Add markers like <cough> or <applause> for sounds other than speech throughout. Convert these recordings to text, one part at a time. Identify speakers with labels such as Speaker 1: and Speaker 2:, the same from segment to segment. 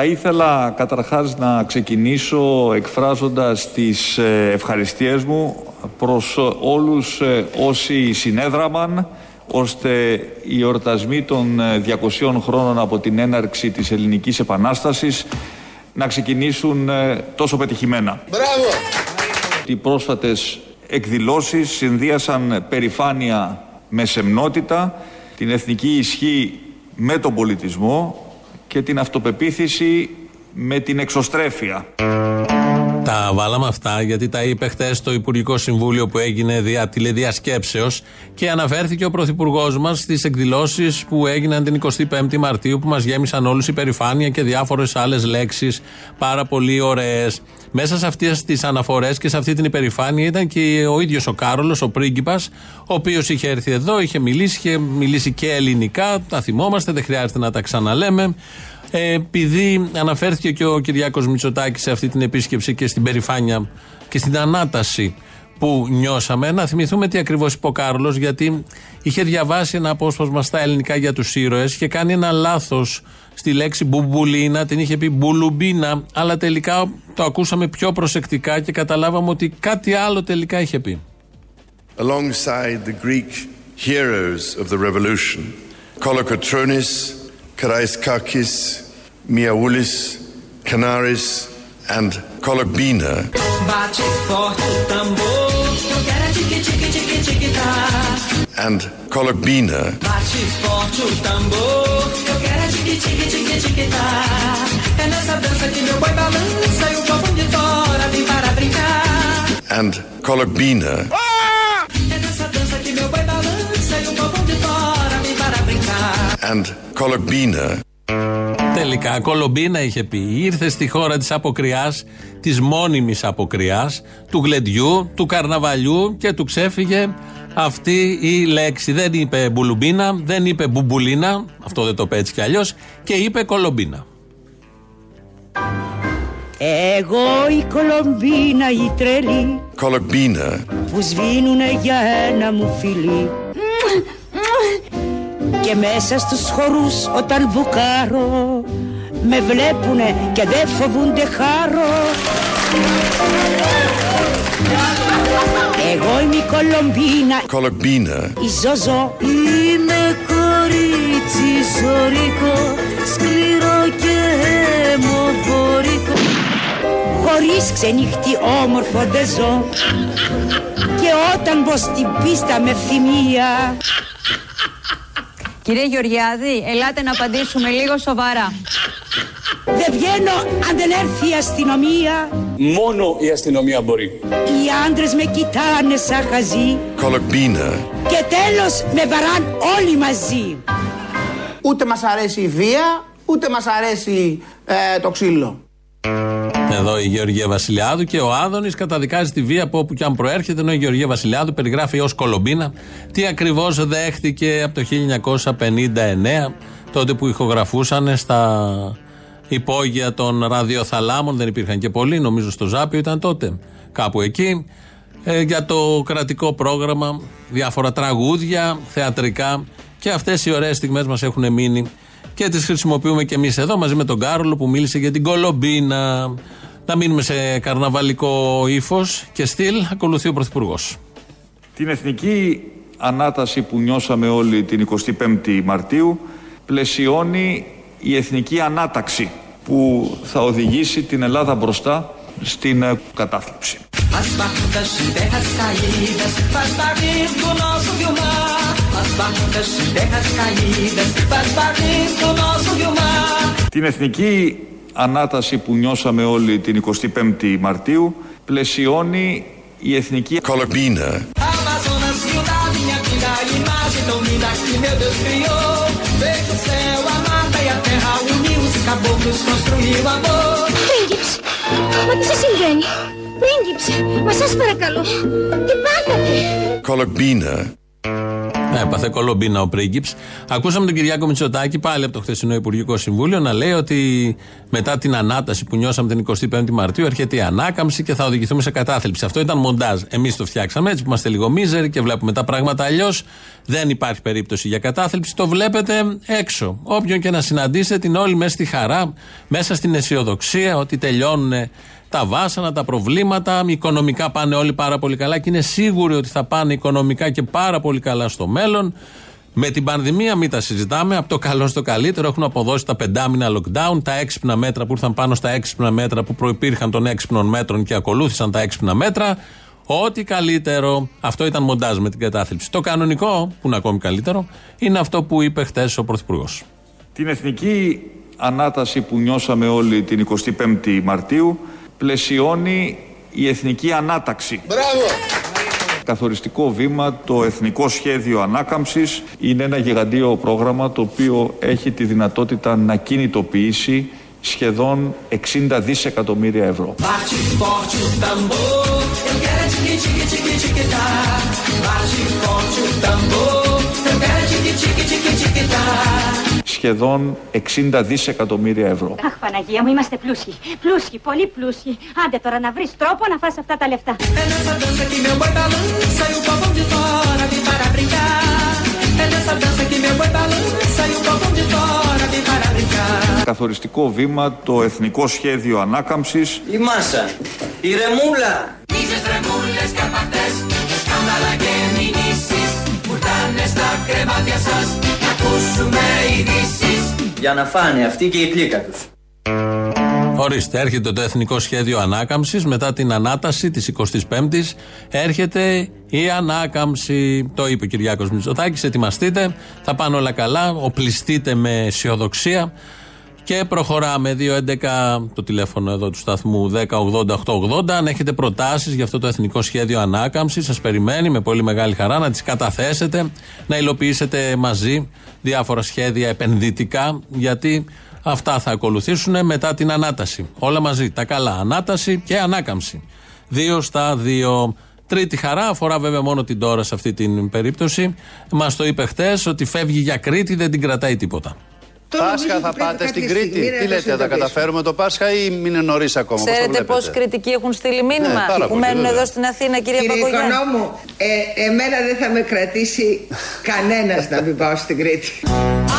Speaker 1: Θα ήθελα καταρχάς να ξεκινήσω εκφράζοντας τις ε, ευχαριστίες μου προς όλους ε, όσοι συνέδραμαν ώστε οι εορτασμοί των 200 ε, χρόνων από την έναρξη της Ελληνικής Επανάστασης να ξεκινήσουν τόσο πετυχημένα. Μπράβο! Οι πρόσφατες εκδηλώσεις συνδύασαν περηφάνεια με σεμνότητα, την εθνική ισχύ με τον πολιτισμό και την αυτοπεποίθηση με την εξωστρέφεια.
Speaker 2: Τα βάλαμε αυτά γιατί τα είπε χθες στο Υπουργικό Συμβούλιο που έγινε δια τηλεδιασκέψεως και αναφέρθηκε ο Πρωθυπουργός μας στις εκδηλώσεις που έγιναν την 25η Μαρτίου που μας γέμισαν όλους υπερηφάνεια και διάφορες άλλες λέξεις πάρα πολύ ωραίες. Μέσα σε αυτές τις αναφορές και σε αυτή την υπερηφάνεια ήταν και ο ίδιος ο Κάρολος, ο πρίγκιπας, ο οποίος είχε έρθει εδώ, είχε μιλήσει, είχε μιλήσει και ελληνικά. Τα θυμόμαστε, δεν χρειάζεται να τα ξαναλέμε. Ε, επειδή αναφέρθηκε και ο Κυριάκος Μητσοτάκης σε αυτή την επίσκεψη και στην περηφάνεια και στην ανάταση που νιώσαμε, να θυμηθούμε τι ακριβώς είπε ο Κάρλος, γιατί είχε διαβάσει ένα απόσπασμα στα ελληνικά για τους ήρωες και κάνει ένα λάθος στη λέξη μπουμπουλίνα, την είχε πει μπουλουμπίνα, αλλά τελικά το ακούσαμε πιο προσεκτικά και καταλάβαμε ότι κάτι άλλο τελικά είχε πει.
Speaker 3: Alongside the Greek heroes of the revolution, Kolokotronis, Karaiskakis, Miaulis, Canaris and Colobina.
Speaker 4: Bate forte o tambor, eu quero é tique tique tique tique tá.
Speaker 3: And Colobina.
Speaker 4: Bate forte o tambor, eu quero é tique tique tique tique tá. É nessa dança que meu boi balança e o povo de fora vem para brincar.
Speaker 3: And Colobina. Oh! And Kolombina.
Speaker 2: Τελικά, Κολομπίνα είχε πει. Ήρθε στη χώρα της αποκριάς, της μόνιμης αποκριάς, του γλεντιού, του καρναβαλιού και του ξέφυγε αυτή η λέξη. Δεν είπε μπουλουμπίνα, δεν είπε μπουμπουλίνα, αυτό δεν το είπε έτσι κι αλλιώς, και είπε Κολομπίνα.
Speaker 5: Εγώ η Κολομπίνα η τρελή
Speaker 3: Κολομπίνα
Speaker 5: Που σβήνουνε για ένα μου φιλί και μέσα στους χορούς όταν μπουκάρω Με βλέπουνε και δεν φοβούνται χάρο. Εγώ είμαι η Κολομπίνα.
Speaker 3: Κολομπίνα.
Speaker 5: Η Ζωζό Είμαι κορίτσι ζωρικό Σκληρό και αιμοβορικό. Χωρίς ξενύχτη όμορφο δεν ζω. Και όταν μπω στην πίστα με φημία
Speaker 6: Κύριε Γεωργιάδη, ελάτε να απαντήσουμε λίγο σοβαρά.
Speaker 5: Δεν βγαίνω αν δεν έρθει η αστυνομία.
Speaker 7: Μόνο η αστυνομία μπορεί.
Speaker 5: Οι άντρες με κοιτάνε σαν χαζί.
Speaker 3: Κολομπίνα.
Speaker 5: Και τέλος με βαράν όλοι μαζί.
Speaker 8: Ούτε μας αρέσει η βία, ούτε μας αρέσει ε, το ξύλο.
Speaker 2: Εδώ η Γεωργία Βασιλιάδου και ο Άδωνης καταδικάζει τη βία από όπου και αν προέρχεται, ενώ η Γεωργία Βασιλιάδου περιγράφει ως Κολομπίνα τι ακριβώς δέχτηκε από το 1959, τότε που ηχογραφούσαν στα υπόγεια των ραδιοθαλάμων. Δεν υπήρχαν και πολλοί, νομίζω στο Ζάπιο ήταν τότε, κάπου εκεί. Ε, για το κρατικό πρόγραμμα, διάφορα τραγούδια, θεατρικά και αυτές οι ωραίες στιγμές μας έχουν μείνει και τις χρησιμοποιούμε και εμείς εδώ μαζί με τον Κάρολο που μίλησε για την Κολομπίνα. Να μείνουμε σε καρναβαλικό ύφος και στυλ. Ακολουθεί ο Πρωθυπουργός.
Speaker 1: Την εθνική ανάταση που νιώσαμε όλοι την 25η Μαρτίου πλαισιώνει η εθνική ανάταξη που θα οδηγήσει την Ελλάδα μπροστά στην ε, κατάθλιψη. Την εθνική ανάταση που νιώσαμε όλοι την 25η Μαρτίου πλαισιώνει η εθνική
Speaker 3: Κολομπίνα.
Speaker 9: Πρίγκιψ, μα τι σας συμβαίνει; Πρίγκιψ, μα σας παρακαλώ. Τι πάθατε;
Speaker 3: Κολομπίνα.
Speaker 2: Έπαθε κολομπίνα ο πρίγκιψ. Ακούσαμε τον Κυριάκο Μητσοτάκη πάλι από το χθεσινό Υπουργικό Συμβούλιο να λέει ότι μετά την ανάταση που νιώσαμε την 25η Μαρτίου έρχεται η ανάκαμψη και θα οδηγηθούμε σε κατάθλιψη. Αυτό ήταν μοντάζ. Εμείς το φτιάξαμε έτσι που είμαστε λίγο μίζεροι και βλέπουμε τα πράγματα αλλιώς. Δεν υπάρχει περίπτωση για κατάθλιψη. Το βλέπετε έξω. Όποιον και να συναντήσετε, την όλη μέσα στη χαρά, μέσα στην αισιοδοξία ότι τελειώνουν τα βάσανα, τα προβλήματα. Οικονομικά πάνε όλοι πάρα πολύ καλά και είναι σίγουροι ότι θα πάνε οικονομικά και πάρα πολύ καλά στο μέλλον. Με την πανδημία μην τα συζητάμε. Από το καλό στο καλύτερο έχουν αποδώσει τα πεντάμινα lockdown, τα έξυπνα μέτρα που ήρθαν πάνω στα έξυπνα μέτρα που προπήρχαν των έξυπνων μέτρων και ακολούθησαν τα έξυπνα μέτρα. Ό,τι καλύτερο. Αυτό ήταν μοντάζ με την κατάθλιψη. Το κανονικό, που είναι ακόμη καλύτερο, είναι αυτό που είπε χτε ο Πρωθυπουργός.
Speaker 1: Την εθνική ανάταση που νιώσαμε όλοι την 25η Μαρτίου πλαισιώνει η εθνική ανάταξη.
Speaker 10: Μπράβο!
Speaker 1: Καθοριστικό βήμα το Εθνικό Σχέδιο Ανάκαμψης είναι ένα γιγαντίο πρόγραμμα το οποίο έχει τη δυνατότητα να κινητοποιήσει σχεδόν 60 δισεκατομμύρια ευρώ. Σχεδόν 60 δισεκατομμύρια ευρώ.
Speaker 9: Αχ, Παναγία μου, είμαστε πλούσιοι. Πλούσιοι, πολύ πλούσιοι. Άντε τώρα να βρεις τρόπο να φας αυτά τα λεφτά.
Speaker 1: Καθοριστικό βήμα το Εθνικό Σχέδιο Ανάκαμψης
Speaker 11: Η μάσα, η ρεμούλα.
Speaker 12: Μίζες ρεμούλες και απαχτές Σκάνδαλα και μηνύσεις Που ήρθανε στα κρεβάτια σας Να ακούσουμε ειδήσεις
Speaker 11: Για να φάνε αυτοί και η πλήκα τους.
Speaker 2: Ορίστε, έρχεται το Εθνικό Σχέδιο Ανάκαμψης. Μετά την ανάταση της 25η, έρχεται η ανάκαμψη. Το είπε ο Κυριάκος Μητσοτάκης. Ετοιμαστείτε, θα πάνε όλα καλά. Οπλιστείτε με αισιοδοξία. Και προχωράμε. 2.11 το τηλέφωνο εδώ του σταθμού 1080-880. Αν έχετε προτάσεις για αυτό το Εθνικό Σχέδιο Ανάκαμψης, σας περιμένει με πολύ μεγάλη χαρά να τις καταθέσετε, να υλοποιήσετε μαζί διάφορα σχέδια επενδυτικά. Γιατί Αυτά θα ακολουθήσουν μετά την ανάταση. Όλα μαζί. Τα καλά. Ανάταση και ανάκαμψη. Δύο στα δύο. Τρίτη χαρά αφορά βέβαια μόνο την τώρα σε αυτή την περίπτωση. Μας το είπε χτες ότι φεύγει για Κρήτη, δεν την κρατάει τίποτα.
Speaker 10: Πάσχα θα πάτε στην Κρήτη. Τι λέτε, θα τα καταφέρουμε το Πάσχα ή είναι νωρίς ακόμα.
Speaker 13: Ξέρετε πώ κριτικοί έχουν στείλει μήνυμα
Speaker 10: Ναι, πάρα
Speaker 13: που
Speaker 10: πολύ,
Speaker 13: μένουν
Speaker 10: βέβαια.
Speaker 13: εδώ στην Αθήνα, κυρία
Speaker 14: Κύριε
Speaker 13: Παπαγιάννη;
Speaker 14: Οικονόμου, ε, εμένα δεν θα με κρατήσει κανένας να μην πάω στην Κρήτη.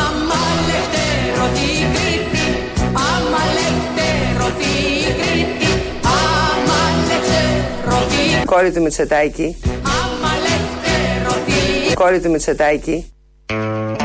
Speaker 12: Άμα λευτερωθεί η Κρήτη Άμα λευτερωθεί η Κρήτη Άμα λευτερωθεί
Speaker 14: Κόρη του Μητσοτάκη,
Speaker 12: Άμα λευτερωθεί
Speaker 14: κόρη του Μητσοτάκη.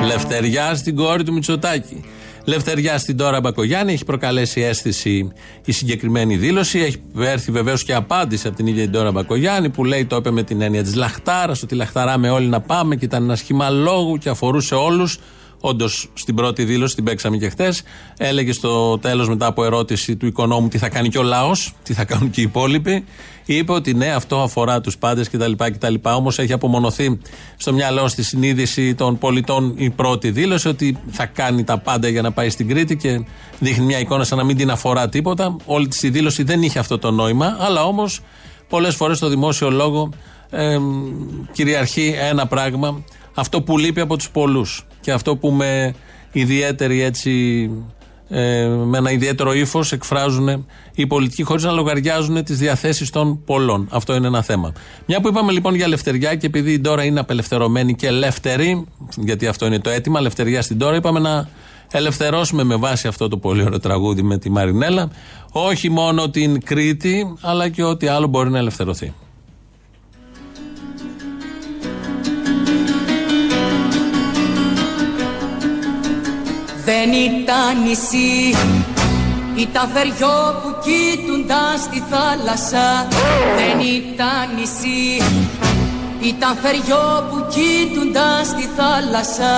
Speaker 2: Λευτεριά στην κόρη του Μητσοτάκη. Λευτεριά στην τώρα Μπακογιάννη. Έχει προκαλέσει αίσθηση η συγκεκριμένη δήλωση. Έχει έρθει βεβαίως και απάντηση από την ίδια την τώρα Μπακογιάννη που λέει το είπε με την έννοια της λαχτάρα, ότι λαχταράμε όλοι να πάμε και ήταν ένα σχήμα λόγου και αφορούσε όλους. Όντως στην πρώτη δήλωση, την παίξαμε και χθες, έλεγε στο τέλος μετά από ερώτηση του οικονόμου τι θα κάνει και ο λαός, τι θα κάνουν και οι υπόλοιποι. Είπε ότι ναι, αυτό αφορά τους πάντες κτλ. κτλ. Όμως έχει απομονωθεί στο μυαλό στη συνείδηση των πολιτών η πρώτη δήλωση ότι θα κάνει τα πάντα για να πάει στην Κρήτη και δείχνει μια εικόνα σαν να μην την αφορά τίποτα. Όλη τη η δήλωση δεν είχε αυτό το νόημα, αλλά όμως πολλές φορές στο δημόσιο λόγο ε, κυριαρχεί ένα πράγμα, αυτό που λείπει από τους πολλούς και αυτό που με ιδιαίτερη έτσι ε, με ένα ιδιαίτερο ύφος εκφράζουν οι πολιτικοί χωρίς να λογαριάζουν τις διαθέσεις των πολλών. Αυτό είναι ένα θέμα. Μια που είπαμε λοιπόν για ελευθεριά και επειδή η Ντόρα είναι απελευθερωμένη και ελεύθερη, γιατί αυτό είναι το αίτημα, ελευθεριά στην Ντόρα, είπαμε να ελευθερώσουμε με βάση αυτό το πολύ ωραίο τραγούδι με τη Μαρινέλα, όχι μόνο την Κρήτη, αλλά και ό,τι άλλο μπορεί να ελευθερωθεί.
Speaker 12: Δεν ήταν νησί. Ήταν φεριό που κοίτουνταν στη θάλασσα. Δεν ήταν νησί. Ήταν φεριό που κοίτουνταν στη θάλασσα.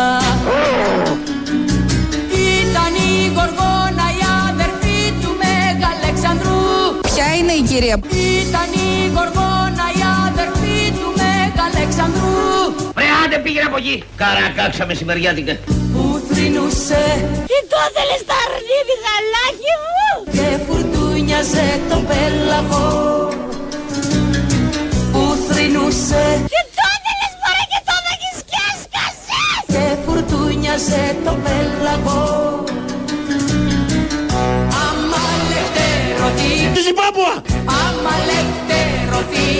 Speaker 12: Ήταν η Γοργόνα η αδερφή του Μεγαλεξανδρού
Speaker 13: Ποια είναι η κυρία;
Speaker 12: Ήταν η Γοργόνα η αδερφή του Μεγαλεξανδρού
Speaker 11: Ρε άντε πήγαινε από εκεί. Καρακάξα μεσημεριάτικα.
Speaker 12: που θρυνούσε
Speaker 9: Τι το θέλεις τα αρνίδι γαλάκι μου;
Speaker 12: Και φουρτούνιαζε το πέλαγο που θρυνούσε
Speaker 9: Τι το θέλεις μωρέ και το δακισκιάσκα
Speaker 12: φουρτούνιαζε το πέλαγο Άμα λευτερωθεί
Speaker 7: Τη Ζιμπάμπουα!
Speaker 12: Άμα λευτερωθεί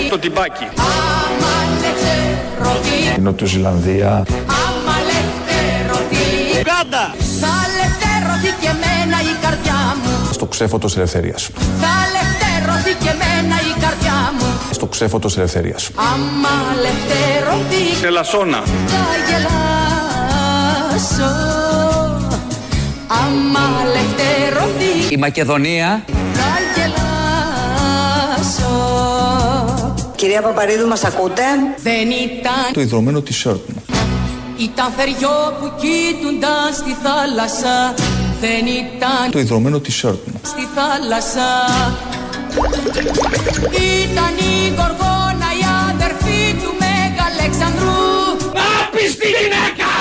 Speaker 7: Το τυμπάκι.
Speaker 12: Άμα λευτερωθεί
Speaker 1: Η Νοτιοζηλανδία.
Speaker 12: Άμα λευτερωθεί
Speaker 7: Γκάντα!
Speaker 12: Θα λευτερωθεί και μένα η καρδιά μου
Speaker 1: Στο ξέφωτος ελευθερίας.
Speaker 12: Θα λευτερωθεί και μένα η καρδιά μου
Speaker 1: Στο ξέφωτος ελευθερίας.
Speaker 12: Άμα λευτερωθεί
Speaker 7: Σε λασόνα.
Speaker 12: θα γελάσω Άμα λευτερωθεί
Speaker 11: Η Μακεδονία
Speaker 13: Κυρία Παπαρίδου, μας ακούτε;
Speaker 12: Δεν ήταν,
Speaker 1: Το ιδρωμένο t-shirt μου.
Speaker 12: ήταν θεριό που κοίτουνταν στη θάλασσα Δεν ήταν
Speaker 1: Το ιδρωμένο t-shirt μου.
Speaker 12: στη θάλασσα Ήταν η Γοργόνα η αδερφή του Μέγα Αλεξανδρού
Speaker 7: Άπιστη γυναίκα!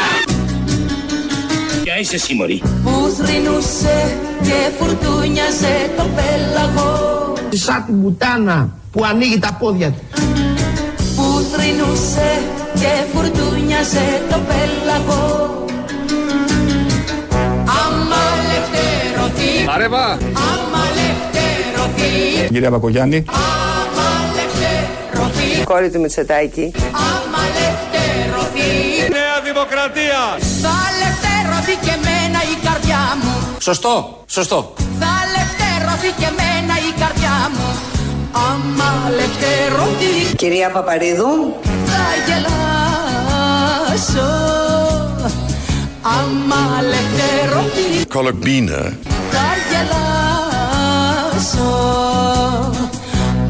Speaker 7: Ποια είσαι εσύ μωρή.
Speaker 12: που θρυνούσε και φουρτούνιαζε το πέλαγο
Speaker 8: Σαν την πουτάνα που ανοίγει τα πόδια του.
Speaker 12: που θρυνούσε και φουρτούνιαζε το πέλαγο Άμα λευτερωθεί,
Speaker 7: Αρέβα!
Speaker 12: άμα λευτερωθεί,
Speaker 1: Κυρία Μπακογιάννη.
Speaker 12: άμα λευτερωθεί,
Speaker 13: Κόρη του Μητσοτάκη.
Speaker 12: άμα λευτερωθεί
Speaker 1: Νέα Δημοκρατία.
Speaker 12: Θα λευτερωθεί και μένα η καρδιά μου
Speaker 11: Σωστό, σωστό
Speaker 12: Θα λευτερωθεί και μένα η καρδιά μου Άμα λευτερωθεί
Speaker 13: Κυρία Παπαρίδου,
Speaker 12: θα γελάσω Άμα λευτερωθεί
Speaker 3: Kologbina.
Speaker 12: θα γελάσω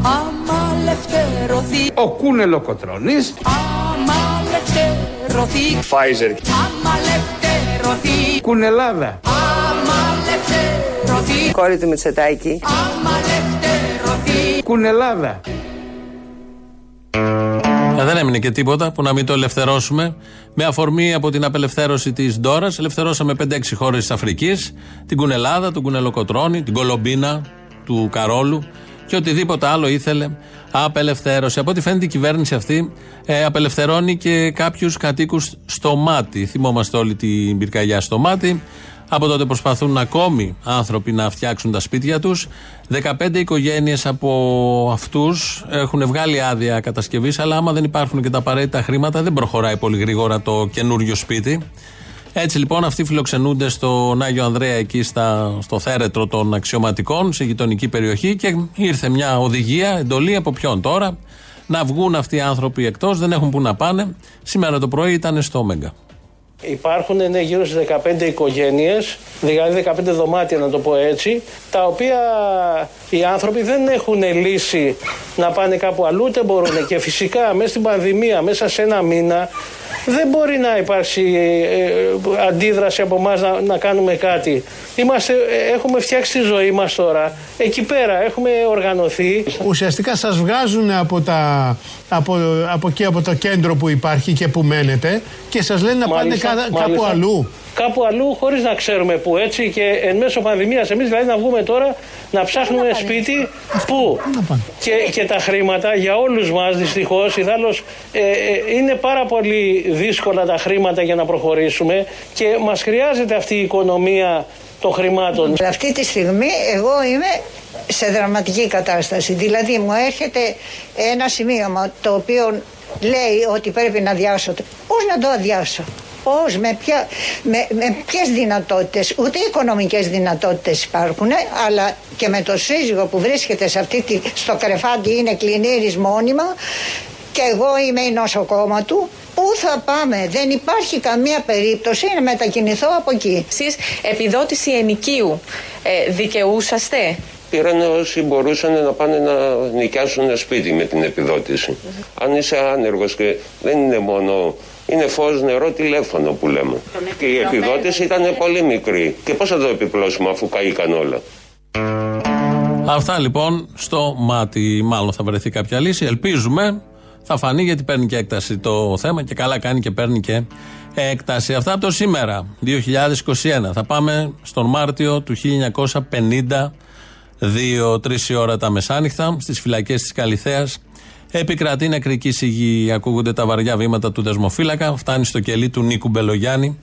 Speaker 12: Άμα λευτερωθεί
Speaker 7: Ο Κούνελο Κοτρώνης.
Speaker 12: Άμα λευτερωθεί
Speaker 7: Φάιζερ.
Speaker 12: Άμα λευτερωθεί
Speaker 7: Κουνελάδα.
Speaker 12: Άμα λευτερωθεί
Speaker 13: κόρη του Μητσοτάκη.
Speaker 12: Άμα λευτερωθεί
Speaker 7: Κουνελάδα.
Speaker 2: Ε, δεν έμεινε και τίποτα που να μην το ελευθερώσουμε. Με αφορμή από την απελευθέρωση της Ντόρας, ελευθερώσαμε 5-6 χώρες της Αφρικής. Την Κουνελάδα, τον Κουνελοκοτρόνη, την Κολομπίνα του Καρόλου και οτιδήποτε άλλο ήθελε απελευθέρωση. Από ό,τι φαίνεται η κυβέρνηση αυτή ε, απελευθερώνει και κάποιους κατοίκους στο μάτι. Θυμόμαστε όλη την πυρκαγιά στο μάτι. Από τότε προσπαθούν ακόμη άνθρωποι να φτιάξουν τα σπίτια τους. 15 οικογένειες από αυτούς έχουν βγάλει άδεια κατασκευής, αλλά άμα δεν υπάρχουν και τα απαραίτητα χρήματα, δεν προχωράει πολύ γρήγορα το καινούριο σπίτι. Έτσι λοιπόν αυτοί φιλοξενούνται στον Άγιο Ανδρέα εκεί στα, στο θέρετρο των αξιωματικών σε γειτονική περιοχή και ήρθε μια οδηγία, εντολή από ποιον τώρα να βγουν αυτοί οι άνθρωποι εκτός, δεν έχουν που να πάνε. Σήμερα το πρωί ήταν στο Μέγκα.
Speaker 15: Υπάρχουν ναι, γύρω στις 15 οικογένειες, δηλαδή 15 δωμάτια να το πω έτσι, τα οποία οι άνθρωποι δεν έχουν λύση να πάνε κάπου αλλού, ούτε μπορούν. Και φυσικά μέσα στην πανδημία, μέσα σε ένα μήνα, δεν μπορεί να υπάρξει ε, ε, αντίδραση από εμάς να, να κάνουμε κάτι. Είμαστε, ε, έχουμε φτιάξει τη ζωή μας τώρα. Εκεί πέρα έχουμε οργανωθεί.
Speaker 16: Ουσιαστικά σας βγάζουν από, τα, από, από εκεί από το κέντρο που υπάρχει και που μένετε και σας λένε να
Speaker 15: Μάλιστα,
Speaker 16: πάνε κα- κάπου
Speaker 15: μάλιστα.
Speaker 16: αλλού.
Speaker 15: Κάπου αλλού χωρίς να ξέρουμε που έτσι και εν μέσω πανδημίας εμείς δηλαδή να βγούμε τώρα να ψάχνουμε σπίτι πού και, και τα χρήματα για όλους μας δυστυχώς ιδάλλως ε, ε, είναι πάρα πολύ δύσκολα τα χρήματα για να προχωρήσουμε και μας χρειάζεται αυτή η οικονομία των χρημάτων.
Speaker 17: Αυτή τη στιγμή εγώ είμαι σε δραματική κατάσταση. Δηλαδή μου έρχεται ένα σημείωμα το οποίο λέει ότι πρέπει να αδειάσω. Πώς να το αδειάσω; Πώς, με, ποια, με, με ποιες δυνατότητες, ούτε οικονομικές δυνατότητες υπάρχουν, αλλά και με το σύζυγο που βρίσκεται σε αυτή τη, στο κρεφάτι είναι κλινήρης μόνιμα και εγώ είμαι η νοσοκόμα του, πού θα πάμε, δεν υπάρχει καμία περίπτωση να μετακινηθώ από εκεί.
Speaker 18: Εσείς επιδότηση ενοικίου ε, δικαιούσαστε;
Speaker 19: Πήραν όσοι μπορούσαν να πάνε να νοικιάσουν ένα σπίτι με την επιδότηση. Αν είσαι άνεργος και δεν είναι μόνο... Είναι φως, νερό, τηλέφωνο που λέμε. Και η επιδότηση ήταν πολύ μικρή. Και πώς θα το επιπλώσουμε αφού καήκαν όλα.
Speaker 2: Αυτά λοιπόν στο μάτι. Μάλλον θα βρεθεί κάποια λύση. Ελπίζουμε. Θα φανεί γιατί παίρνει και έκταση το θέμα και καλά κάνει και παίρνει και έκταση. Αυτά από το σήμερα, 2021. Θα πάμε στον Μάρτιο του 1952, τρεις η ώρα τα μεσάνυχτα, στις φυλακές της Καλιθέας. Επικρατεί νεκρική σιγή, ακούγονται τα βαριά βήματα του δεσμοφύλακα, φτάνει στο κελί του Νίκου Μπελογιάννη.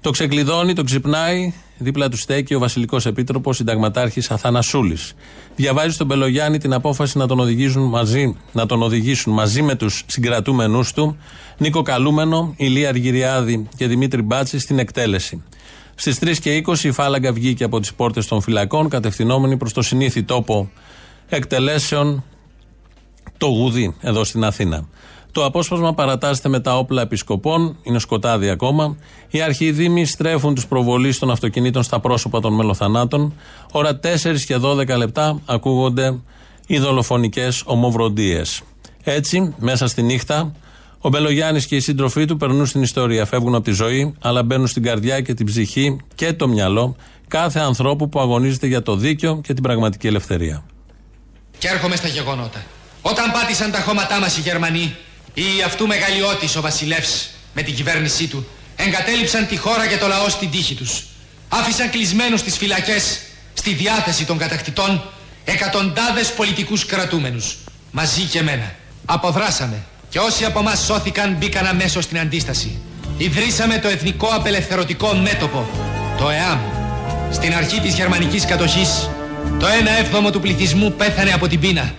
Speaker 2: Το ξεκλειδώνει, το ξυπνάει, δίπλα του στέκει ο Βασιλικός Επίτροπος Συνταγματάρχης Αθανασούλης. Διαβάζει στον Πελογιάννη την απόφαση να τον οδηγήσουν μαζί, να τον οδηγήσουν μαζί με τους συγκρατούμενου του, Νίκο Καλούμενο, Ηλία Αργυριάδη και Δημήτρη Μπάτση στην εκτέλεση. Στις 3 και 20 η φάλαγγα βγήκε από τις πόρτες των φυλακών, κατευθυνόμενη προς το συνήθι τόπο εκτελέσεων, το Γουδί, εδώ στην Αθήνα. Το απόσπασμα παρατάσσεται με τα όπλα επισκοπών, είναι σκοτάδι ακόμα. Οι αρχιδήμοι στρέφουν τους προβολείς των αυτοκινήτων στα πρόσωπα των μελοθανάτων. Ώρα 4 και 12 λεπτά ακούγονται οι δολοφονικές ομοβροντίες. Έτσι, μέσα στη νύχτα, ο Μπελογιάννης και οι σύντροφοί του περνούν στην ιστορία. Φεύγουν από τη ζωή, αλλά μπαίνουν στην καρδιά και την ψυχή και το μυαλό κάθε ανθρώπου που αγωνίζεται για το δίκαιο και την πραγματική ελευθερία.
Speaker 20: Και έρχομαι στα γεγονότα. Όταν πάτησαν τα χώματά μας οι Γερμανοί, ή αυτού μεγαλειώτης ο βασιλεύς με την κυβέρνησή του, εγκατέλειψαν τη χώρα και το λαό στην τύχη τους. Άφησαν κλεισμένους στις φυλακές, στη διάθεση των κατακτητών, εκατοντάδες πολιτικούς κρατούμενους, μαζί και εμένα. Αποδράσαμε και όσοι από εμάς σώθηκαν μπήκαν αμέσως στην αντίσταση. Ιδρύσαμε το Εθνικό Απελευθερωτικό Μέτωπο, το ΕΑΜ. Στην αρχή της γερμανικής κατοχής, το 1 έβδομο του πληθυσμού πέθανε από την πείνα.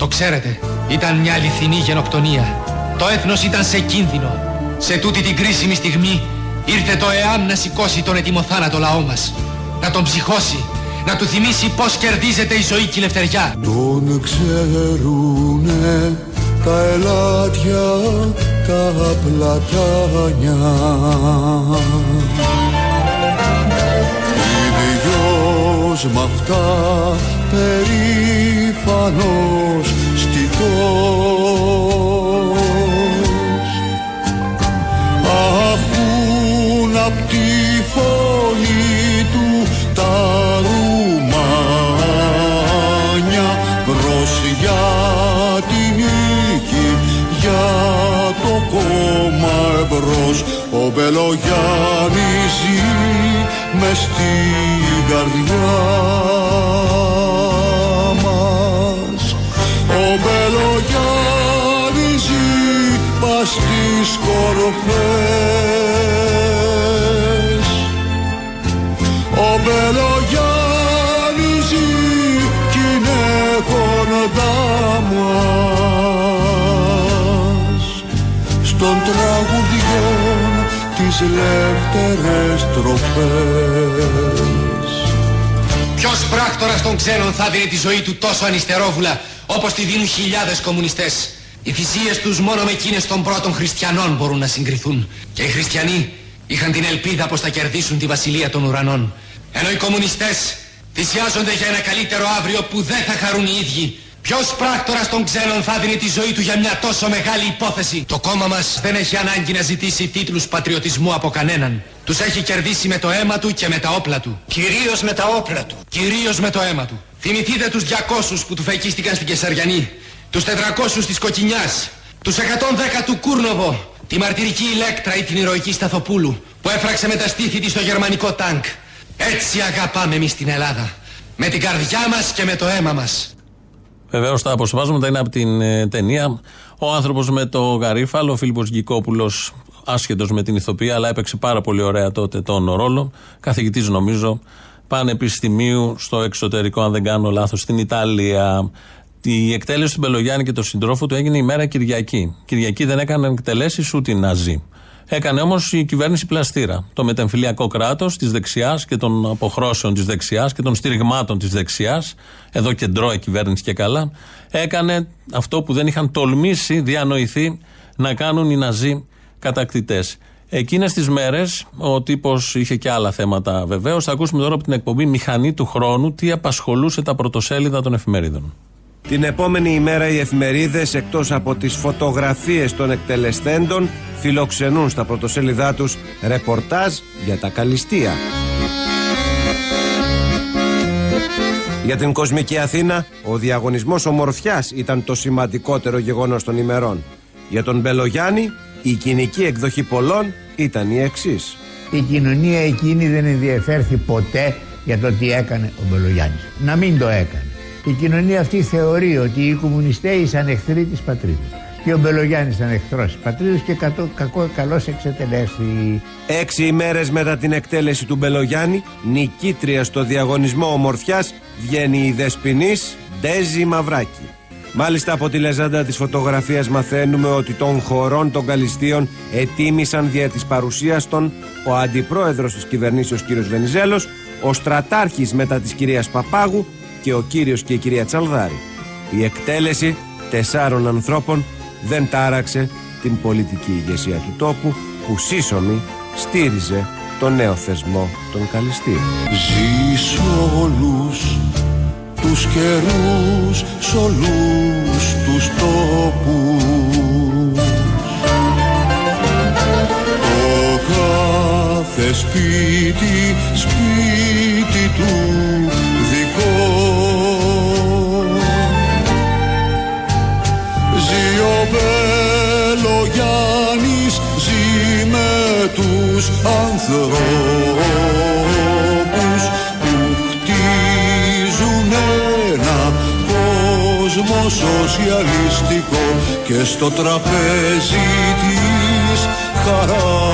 Speaker 20: Το ξέρετε, ήταν μια αληθινή γενοκτονία. Το έθνος ήταν σε κίνδυνο. Σε τούτη την κρίσιμη στιγμή ήρθε το ΕΑΜ να σηκώσει τον ετοιμοθάνατο λαό μας. Να τον ψυχώσει, να του θυμίσει πώς κερδίζεται η ζωή και η ελευθεριά.
Speaker 21: Τον ξέρουνε τα ελάτια, τα πλατάνια. Ίδιος μ' αυτά περήφανος στιτός Αχούν απ' τη φωνή του τα ρουμάνια μπρος για τη νίκη για το κόμμα εμπρός ο Μπελογιάννης ζει μες στην καρδιά μας. Ο Μπελογιάννης ζει πας στις κορφές ο Μπελογιάννης ζει κι είναι κοντά μας. Στον τραγουδιών τις λεύτερες τροφές
Speaker 20: Ποιος πράκτορας των ξένων θα δίνει τη ζωή του τόσο ανιστερόβουλα όπως τη δίνουν χιλιάδες κομμουνιστές; Οι θυσίες τους μόνο με εκείνες των πρώτων χριστιανών μπορούν να συγκριθούν. Και οι χριστιανοί είχαν την ελπίδα πως θα κερδίσουν τη βασιλεία των ουρανών. Ενώ οι κομμουνιστές θυσιάζονται για ένα καλύτερο αύριο που δεν θα χαρούν οι ίδιοι. Ποιος πράκτορας των ξένων θα δίνει τη ζωή του για μια τόσο μεγάλη υπόθεση; Το κόμμα μας δεν έχει ανάγκη να ζητήσει τίτλους πατριωτισμού από κανέναν. Τους έχει κερδίσει με το αίμα του και με τα όπλα του. Κυρίως με τα όπλα του. Κυρίως με το αίμα του. Θυμηθείτε τους 200 που του φεκίστηκαν στην Κεσαριανή. Τους 400 της Κοκκινιάς. Τους 110 του Κούρνοβο. Τη μαρτυρική Ηλέκτρα ή την ηρωική Σταθοπούλου που έφραξε με τα στήθη της στο γερμανικό τάγκ. Έτσι αγαπάμε εμείς την Ελλάδα. Με την καρδιά μας και με το αίμα μας.
Speaker 2: Βεβαίως τα αποσπάσματα είναι από την ε, ταινία. Ο άνθρωπος με το γαρίφαλο, ο Φίλιππος Γκικόπουλος, άσχετος με την ηθοποιία, αλλά έπαιξε πάρα πολύ ωραία τότε τον ρόλο. Καθηγητής, νομίζω, πανεπιστημίου στο εξωτερικό, αν δεν κάνω λάθος, στην Ιταλία. Η εκτέλεση του Μπελογιάννη και του συντρόφου του έγινε η μέρα Κυριακή. Κυριακή δεν έκαναν εκτελέσεις ούτε οι Ναζί. Έκανε όμως η κυβέρνηση πλαστήρα. Το μετεμφυλιακό κράτος της δεξιάς και των αποχρώσεων της δεξιάς και των στηριγμάτων της δεξιάς, εδώ κεντρώα η κυβέρνηση και καλά, έκανε αυτό που δεν είχαν τολμήσει, διανοηθεί να κάνουν οι Ναζί κατακτητές. Εκείνες τις μέρες ο τύπος είχε και άλλα θέματα βεβαίως. Θα ακούσουμε τώρα από την εκπομπή Μηχανή του Χρόνου τι απασχολούσε τα πρωτοσέλιδα των εφημερίδων.
Speaker 22: Την επόμενη ημέρα οι εφημερίδες εκτός από τις φωτογραφίες των εκτελεστέντων φιλοξενούν στα πρωτοσέλιδά τους ρεπορτάζ για τα καλυστία. Για την κοσμική Αθήνα, ο διαγωνισμός ομορφιάς ήταν το σημαντικότερο γεγονός των ημερών. Για τον Μπελογιάννη, η κοινική εκδοχή πολλών ήταν η εξής.
Speaker 23: Η κοινωνία εκείνη δεν ενδιαφέρθη ποτέ για το τι έκανε ο Μπελογιάννης. Να μην το έκανε. Η κοινωνία αυτή θεωρεί ότι οι κομμουνιστές ήσαν εχθροί της πατρίδας. Και ο Μπελογιάννης ήταν εχθρός της πατρίδας και κατώ, κακό, καλώς εξετελέστη.
Speaker 22: Έξι ημέρες μετά την εκτέλεση του Μπελογιάννη, νικήτρια στο διαγωνισμό ομορφιάς, βγαίνει η Δεσποινής Ντέζη Μαυράκη. Μάλιστα από τη λεζάντα της φωτογραφίας μαθαίνουμε ότι των χωρών των Καλιστίων ετίμησαν δια της παρουσίας των ο αντιπρόεδρος της κυβερνήσεως κύριος Βενιζέλος, ο στρατάρχης μετά της κυρίας Παπάγου και ο κύριος και η κυρία Τσαλδάρη. Η εκτέλεση τεσσάρων ανθρώπων δεν τάραξε την πολιτική ηγεσία του τόπου που σύσσωμη στήριζε τον νέο θεσμό των Καλιστίων.
Speaker 21: Ζεις όλους τους καιρούς σ' όλους τους τόπους Το κάθε σπίτι, σπίτι του Μπελογιάννης, ζει με τους ανθρώπους που χτίζουν ένα κόσμο σοσιαλιστικό και στο τραπέζι της χαράς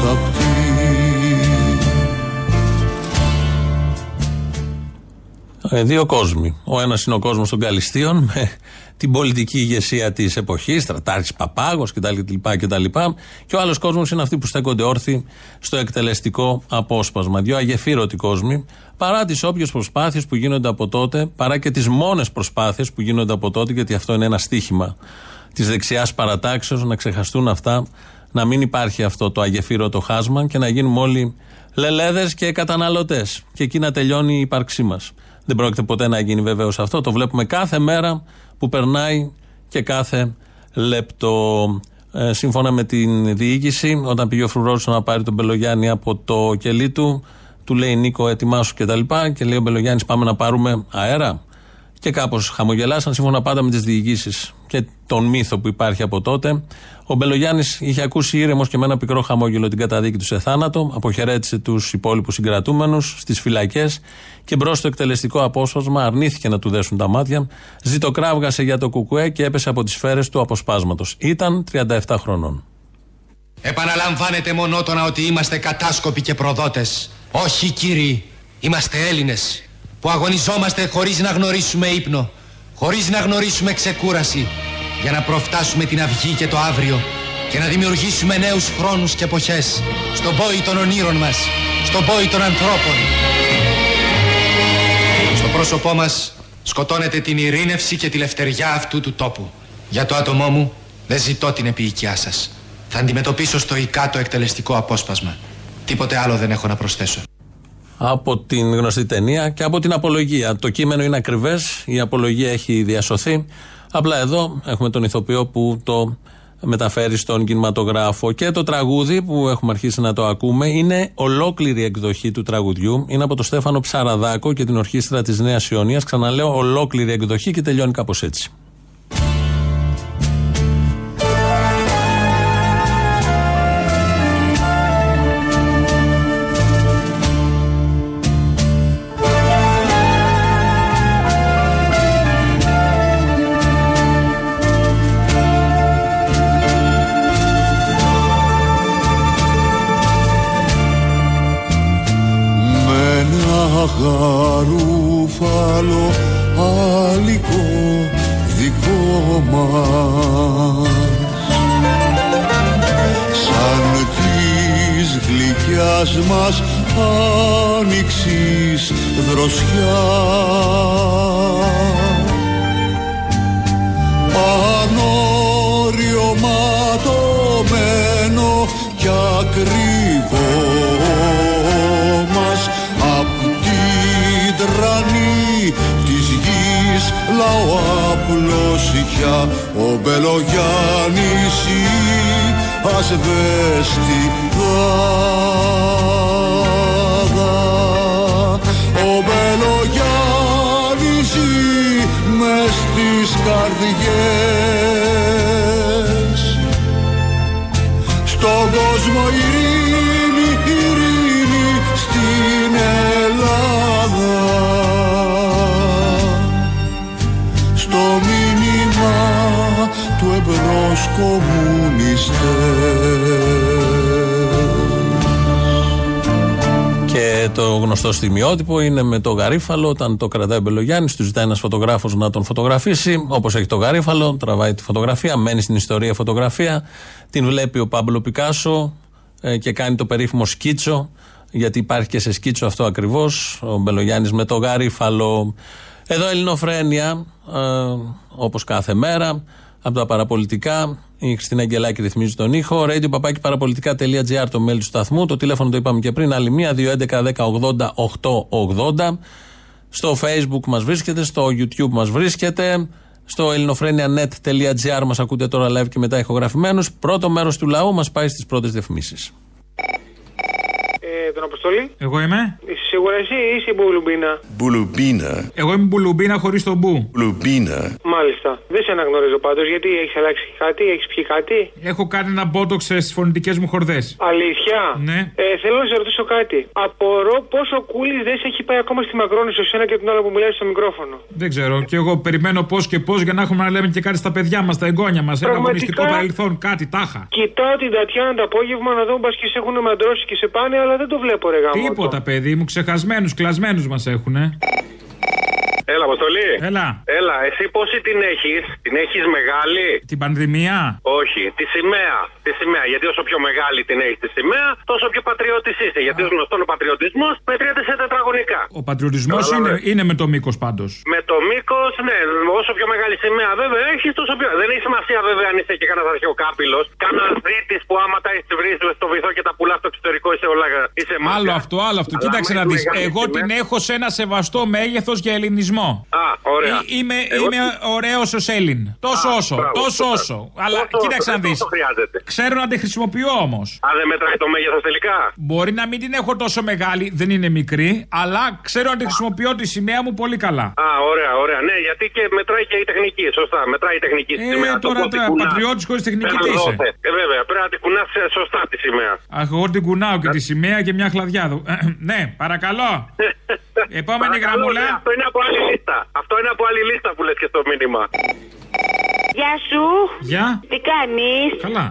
Speaker 21: στα πτή.
Speaker 2: Ε, δύο κόσμοι. Ο ένας είναι ο κόσμος των Καλιστίων με την πολιτική ηγεσία της εποχής, στρατάρχης Παπάγος κτλ. κτλ. Και ο άλλος κόσμος είναι αυτοί που στέκονται όρθιοι στο εκτελεστικό απόσπασμα. Δύο αγεφύρωτοι κόσμοι, παρά τις όποιες προσπάθειες που γίνονται από τότε, παρά και τις μόνες προσπάθειες που γίνονται από τότε, γιατί αυτό είναι ένα στίχημα της δεξιάς παρατάξεως, να ξεχαστούν αυτά, να μην υπάρχει αυτό το αγεφύρωτο χάσμα και να γίνουμε όλοι λελέδες και καταναλωτές. Και εκεί να τελειώνει η ύπαρξή μας. Δεν πρόκειται ποτέ να γίνει βεβαίως αυτό. Το βλέπουμε κάθε μέρα που περνάει και κάθε λεπτό. Ε, σύμφωνα με την διοίκηση, όταν πήγε ο Φρουρότσο να πάρει τον Μπελογιάννη από το κελί του, του λέει Νίκο, ετοιμάσου και τα λοιπά. Και λέει ο Μπελογιάννης, πάμε να πάρουμε αέρα. Και κάπως χαμογελάσαν σύμφωνα πάντα με τις διοικήσει και τον μύθο που υπάρχει από τότε. Ο Μπελογιάννης είχε ακούσει ήρεμος και με ένα πικρό χαμόγελο την καταδίκη του σε θάνατο. Αποχαιρέτησε τους υπόλοιπους συγκρατούμενους στις φυλακές και μπρος στο εκτελεστικό απόσπασμα αρνήθηκε να του δέσουν τα μάτια. Ζητοκράβγασε για το κουκουέ και έπεσε από τις σφαίρες του αποσπάσματος. Ήταν 37 χρονών.
Speaker 20: Επαναλαμβάνεται μονότονα ότι είμαστε κατάσκοποι και προδότες. Όχι κύριοι, είμαστε Έλληνες που αγωνιζόμαστε χωρίς να γνωρίσουμε ύπνο, χωρίς να γνωρίσουμε ξεκούραση για να προφτάσουμε την αυγή και το αύριο και να δημιουργήσουμε νέους χρόνους και εποχές στον πόη των ονείρων μας, στον πόη των ανθρώπων. Στο πρόσωπό μας σκοτώνετε την ειρήνευση και τη λευτεριά αυτού του τόπου. Για το άτομό μου δεν ζητώ την επίοικιά σας. Θα αντιμετωπίσω στοικά το εκτελεστικό απόσπασμα. Τίποτε άλλο δεν έχω να προσθέσω.
Speaker 2: Από την γνωστή ταινία και από την απολογία. Το κείμενο είναι ακριβές, η απολογία έχει διασωθεί. Απλά εδώ έχουμε τον ηθοποιό που το μεταφέρει στον κινηματογράφο και το τραγούδι που έχουμε αρχίσει να το ακούμε είναι ολόκληρη εκδοχή του τραγουδιού. Είναι από τον Στέφανο Ψαραδάκο και την ορχήστρα της Νέας Ιωνίας. Ξαναλέω, ολόκληρη εκδοχή και τελειώνει κάπως έτσι.
Speaker 21: Γαρούφαλο άλικο δικό μας. Σαν της γλυκιάς μας άνοιξης δροσιά. Πανόριο λαό απλώσια ο Μπελογιάννης η ασβεστιδάδα ο Μπελογιάννης ζει μες στις καρδιές εμπρός κομμουνιστές
Speaker 2: Και το γνωστό στιγμιότυπο είναι με το γαρίφαλο. Όταν το κρατάει ο Μπελογιάννης, τους ζητάει ένας φωτογράφος να τον φωτογραφίσει. Όπως έχει το γαρίφαλο, τραβάει τη φωτογραφία, μένει στην ιστορία φωτογραφία. Την βλέπει ο Πάμπλο Πικάσο ε, και κάνει το περίφημο σκίτσο. Γιατί υπάρχει και σε σκίτσο αυτό ακριβώς. Ο Μπελογιάννης με το γαρίφαλο. Εδώ Ελληνοφρένια, ε, όπως κάθε μέρα, από τα παραπολιτικά. Η Χριστίνα Αγγελάκη ρυθμίζει τον ήχο. Radio παπάκι παραπολιτικά.gr το mail του σταθμού. Το τηλέφωνο το είπαμε και πριν. Άλλη μία, 211-10-80-880. Στο facebook μας βρίσκεται, στο youtube μας βρίσκεται. Στο ελληνοφρένια.net.gr μας ακούτε τώρα live και μετά ηχογραφημένους. Πρώτο μέρος του λαού μας πάει στις πρώτες διαφημίσεις.
Speaker 24: Ε, τον Αποστολή.
Speaker 25: Εγώ είμαι.
Speaker 24: Είσαι σίγουρα εσύ ή είσαι η Μπουλουμπίνα.
Speaker 3: Μπουλουμπίνα.
Speaker 25: Εγώ είμαι μπουλουμπίνα χωρίς τον μπου.
Speaker 3: Μπουλουμπίνα.
Speaker 24: Μάλιστα. Δεν σε αναγνωρίζω πάντως γιατί έχεις αλλάξει κάτι, έχεις πιει κάτι.
Speaker 25: Έχω κάνει ένα μπότοξ στι φωνητικές μου χορδές.
Speaker 24: Αλήθεια;
Speaker 25: Ναι.
Speaker 24: Ε, θέλω να σε ρωτήσω κάτι. Απορώ πόσο ο Κούλης δεν σε έχει πάει ακόμα στη Μακρόνη σε σένα και τον άλλο που μιλάει στο μικρόφωνο.
Speaker 25: Δεν ξέρω. Και εγώ περιμένω πώς και πώς για να έχουμε να λέμε και κάτι στα παιδιά μας, στα εγγόνια μας. Ένα
Speaker 24: Πραγματικά.
Speaker 25: αγωνιστικό παρελθόν, κάτι τάχα.
Speaker 24: Κοιτάω την Τατιάνα το απόγευμα να δω μπας και σε έχουν μαντρώσει και σε πάνε, αλλά δεν το βλέπω ρε γάμο.
Speaker 25: Τίποτα, παιδί μου, ξεχασμένους, κλασμένους μας έχουνε.
Speaker 26: Έλα, Αποστολή.
Speaker 25: Έλα.
Speaker 26: Έλα, εσύ πόση την έχεις, την έχεις μεγάλη;
Speaker 25: Την πανδημία;
Speaker 26: Όχι, τη σημαία. Τη σημαία. Γιατί όσο πιο μεγάλη την έχεις τη σημαία, τόσο πιο πατριώτης είσαι. Γιατί ως γνωστόν ο πατριωτισμός μετριέται σε τετραγωνικά.
Speaker 25: Ο πατριωτισμός είναι,
Speaker 26: Καταλαβαίνεις.
Speaker 25: είναι με το μήκος πάντως.
Speaker 26: Με το μήκο, ναι, όσο πιο μεγάλη σημαία βέβαια έχεις, τόσο πιο. Δεν έχει σημασία βέβαια αν είσαι και κανένας αρχαιοκάπηλος. Κάνα δίτη που άμα τα βρει στο βυθό και τα πουλάς στο εξωτερικό είσαι όλα. Είσαι μάτια.
Speaker 25: Άλλο αυτό, άλλο αυτό.
Speaker 26: Αλλά
Speaker 25: Κοίταξε να
Speaker 26: δεις.
Speaker 25: Εγώ
Speaker 26: σημαία.
Speaker 25: την έχω σε ένα σεβαστό μέγεθος για ελληνισμό.
Speaker 26: Α, ωραία.
Speaker 25: Ε, είμαι
Speaker 26: Εγώ...
Speaker 25: είμαι ωραίος ως Έλλην. Τόσο
Speaker 26: Α,
Speaker 25: όσο.
Speaker 26: Μπράβο,
Speaker 25: τόσο
Speaker 26: μπράβο.
Speaker 25: όσο. Αλλά
Speaker 26: τόσο,
Speaker 25: κοίταξε να
Speaker 26: δεις.
Speaker 25: Ξέρω να τη χρησιμοποιώ όμως.
Speaker 26: Α, δεν μετράει το μέγεθος τελικά;
Speaker 25: Μπορεί να μην την έχω τόσο μεγάλη, δεν είναι μικρή, αλλά ξέρω να τη χρησιμοποιώ τη σημαία μου πολύ καλά.
Speaker 26: Α, ωραία, ωραία. Ναι, γιατί και μετράει και η τεχνική. Σωστά, μετράει η τεχνική στη
Speaker 25: Ε,
Speaker 26: σημαία. Το
Speaker 25: τώρα,
Speaker 26: πότε
Speaker 25: τώρα,
Speaker 26: κουνάς.
Speaker 25: πατριώτης χωρίς τεχνική
Speaker 26: Πέρα
Speaker 25: τι είσαι.
Speaker 26: δόθε. Ε, βέβαια, πρέπει να την κουνάς σωστά τη σημαία.
Speaker 25: Αχ, εγώ την κουνάω και τη σημαία και μια χλαδιά. εδώ. ναι, παρακαλώ. <laughs> Επόμενη
Speaker 26: Παρακαλώ,
Speaker 25: γραμμούλα.
Speaker 26: ναι, Αυτό είναι από άλλη λίστα. Αυτό είναι από άλλη λίστα που λες και στο μήνυμα.
Speaker 27: Γεια σου.
Speaker 25: Γεια.
Speaker 27: Τι κάνεις;
Speaker 25: Καλά.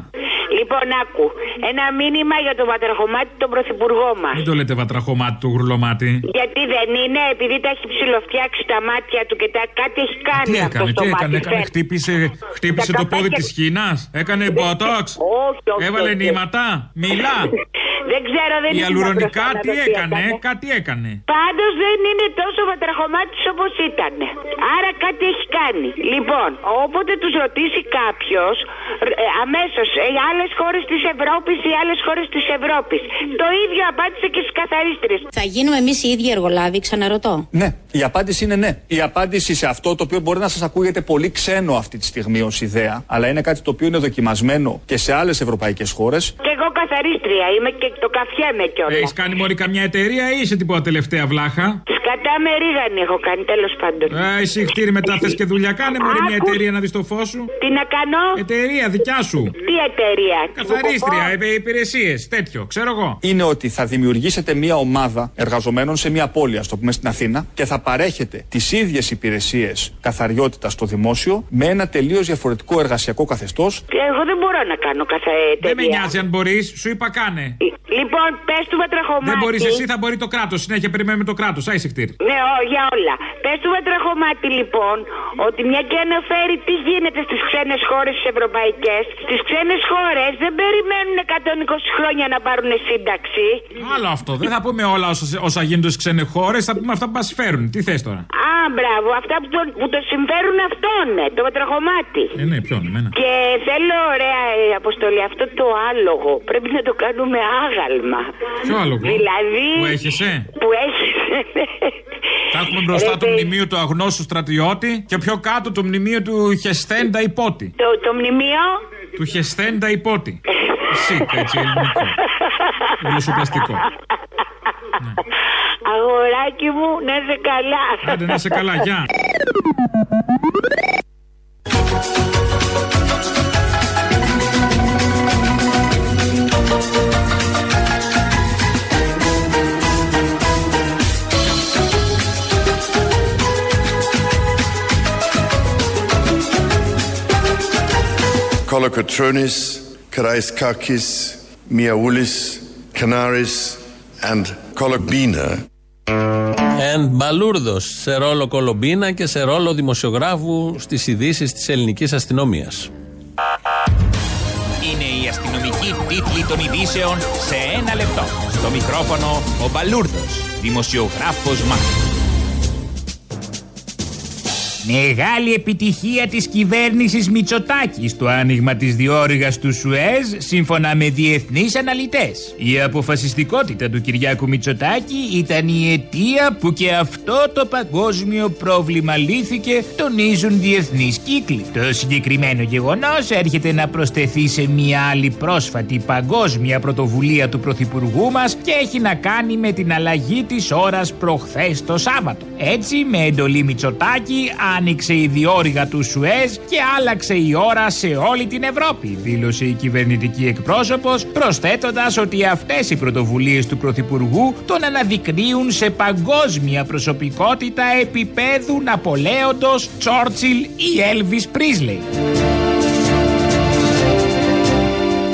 Speaker 27: Λοιπόν, άκου. Ένα μήνυμα για τον Πατραχωμάτη, τον πρωθυπουργό μας.
Speaker 25: Μην το λέτε βατραχωμάτι του γουρλωμάτι.
Speaker 27: Γιατί δεν είναι, επειδή τα έχει ψηλοφτιάξει τα μάτια του και τα κάτι έχει κάνει
Speaker 25: Τι
Speaker 27: αυτό
Speaker 25: έκανε,
Speaker 27: στο
Speaker 25: τι
Speaker 27: μάτι.
Speaker 25: έκανε, έκανε,
Speaker 27: φέρ.
Speaker 25: χτύπησε, χτύπησε
Speaker 27: Τα
Speaker 25: το πόδι
Speaker 27: καπάκια-
Speaker 25: της χίνας, έκανε μποτόξ,
Speaker 27: Όχι, όχι,
Speaker 25: έβαλε
Speaker 27: όχι.
Speaker 25: νήματα, μιλά. <laughs>
Speaker 27: Δεν ξέρω, δεν
Speaker 25: Η
Speaker 27: ήμουν
Speaker 25: αλουρονικά
Speaker 27: μπροστά να
Speaker 25: τι
Speaker 27: δω
Speaker 25: έκανε, κάτι έκανε.
Speaker 27: Πάντως δεν είναι τόσο βατραχωμάτης όπως ήταν. Άρα κάτι έχει κάνει. Λοιπόν, όποτε τους ρωτήσει κάποιος, αμέσως οι άλλες χώρες της Ευρώπης, οι άλλες χώρες της Ευρώπης. Το ίδιο απάντησε και στι καθαρίστρε.
Speaker 28: Θα γίνουμε εμείς οι ίδιοι εργολάβοι, ξαναρωτώ.
Speaker 29: Ναι, η απάντηση είναι ναι. Η απάντηση σε αυτό το οποίο μπορεί να σας ακούγεται πολύ ξένο αυτή τη στιγμή ως ιδέα, αλλά είναι κάτι το οποίο είναι δοκιμασμένο και σε άλλες ευρωπαϊκές χώρες.
Speaker 27: Και εγώ καθαρίστρια είμαι και το καφιέμαι κιόλα.
Speaker 25: Έχει κάνει μόλι καμιά εταιρεία ή είσαι τίποτα τελευταία βλάχα;
Speaker 27: Σκατά με ρίγανη έχω κάνει τέλος πάντων.
Speaker 25: Ε, εσύ χτύρι μετά θες και δουλειά, κάνε μόλι μια
Speaker 27: Άκου.
Speaker 25: εταιρεία να δεις το φως σου.
Speaker 27: Τι να κάνω,
Speaker 25: Εταιρεία δικιά σου.
Speaker 27: τι εταιρεία;
Speaker 25: Καθαρίστρια, υπηρεσίες, τέτοιο, ξέρω εγώ.
Speaker 29: Είναι ότι θα δημιουργήσετε μια ομάδα εργαζομένων σε μια πόλη, ας το πούμε στην Αθήνα, και θα παρέχετε τις ίδιες υπηρεσίες καθαριότητας στο δημόσιο με ένα τελείως διαφορετικό εργασιακό καθεστώς.
Speaker 27: Εγώ δεν μπορώ να κάνω καθα εταιρεία.
Speaker 25: Δεν με νοιάζει αν μπορεί, σου είπα κάνε.
Speaker 27: Λοιπόν, πες του Βατραχωμάτη.
Speaker 25: Δεν μπορείς εσύ, θα μπορεί το κράτος. Συνέχεια περιμένουμε το κράτος. Άισε χτύρι.
Speaker 27: Ναι, ό, για όλα. Πες του Βατραχωμάτη, λοιπόν, ότι μια και αναφέρει τι γίνεται στις ξένες χώρες τις ευρωπαϊκές. Στις ξένες χώρες δεν περιμένουν 120 χρόνια να πάρουν σύνταξη.
Speaker 25: Άλλο αυτό. Δεν θα πούμε όλα όσα, όσα γίνονται στις ξένες χώρες, θα πούμε αυτά που μας φέρουν. Τι θες τώρα;
Speaker 27: Α, μπράβο, αυτά που το, που το συμφέρουν αυτόν, ναι, το Βατραχωμάτη.
Speaker 25: Ε, ναι, ποιον, εμένα.
Speaker 27: Και θέλω, ωραία ε, αποστολή, αυτό το άλογο πρέπει να το κάνουμε άγαλμα.
Speaker 25: Ποιο άλογο;
Speaker 27: Δηλαδή.
Speaker 25: Που έχεσαι;
Speaker 27: Που έχεσαι.
Speaker 30: Θα έχουμε μπροστά το μνημείο του αγνώστου στρατιώτη και πιο κάτω το μνημείο του Χεσθέντα Υπότη.
Speaker 27: Το, το μνημείο;
Speaker 30: Του Χεσθέντα Υπότη. Σικ, έτσι ελληνικό. Γλωσσοπλαστικό.
Speaker 27: Αγοράκι μου, να είσαι καλά.
Speaker 30: Άντε να είσαι καλά, γεια.
Speaker 3: Kolokotronis, Karaiskakis, Miaoulis, Canaris, and Kolokbina.
Speaker 2: Εν Μπαλούρδο σε ρόλο Κολομπίνα και σε ρόλο δημοσιογράφου στις ειδήσεις της ελληνικής αστυνομίας.
Speaker 25: Είναι η αστυνομική τίτλη των ειδήσεων σε ένα λεπτό. Στο μικρόφωνο ο Μπαλούρδος, δημοσιογράφος Μάρκος. Μεγάλη επιτυχία της κυβέρνησης Μητσοτάκης στο άνοιγμα της διόρυγας του Σουέζ σύμφωνα με διεθνείς αναλυτές. Η αποφασιστικότητα του Κυριάκου Μητσοτάκη ήταν η αιτία που και αυτό το παγκόσμιο πρόβλημα λύθηκε τονίζουν διεθνείς κύκλοι. Το συγκεκριμένο γεγονός έρχεται να προσθεθεί σε μια άλλη πρόσφατη παγκόσμια πρωτοβουλία του Πρωθυπουργού μας και έχει να κάνει με την αλλαγή της ώρας προχθές το Σάββατο. Έτσι με εντολή Μητσοτάκη άνοιξε η διόρυγα του Σουέζ και άλλαξε η ώρα σε όλη την Ευρώπη, δήλωσε η κυβερνητική εκπρόσωπος, προσθέτοντας ότι αυτές οι πρωτοβουλίες του Πρωθυπουργού τον αναδεικνύουν σε παγκόσμια προσωπικότητα επίπεδου Ναπολέοντος, Τσόρτσιλ ή Έλβις Πρίσλεϊ.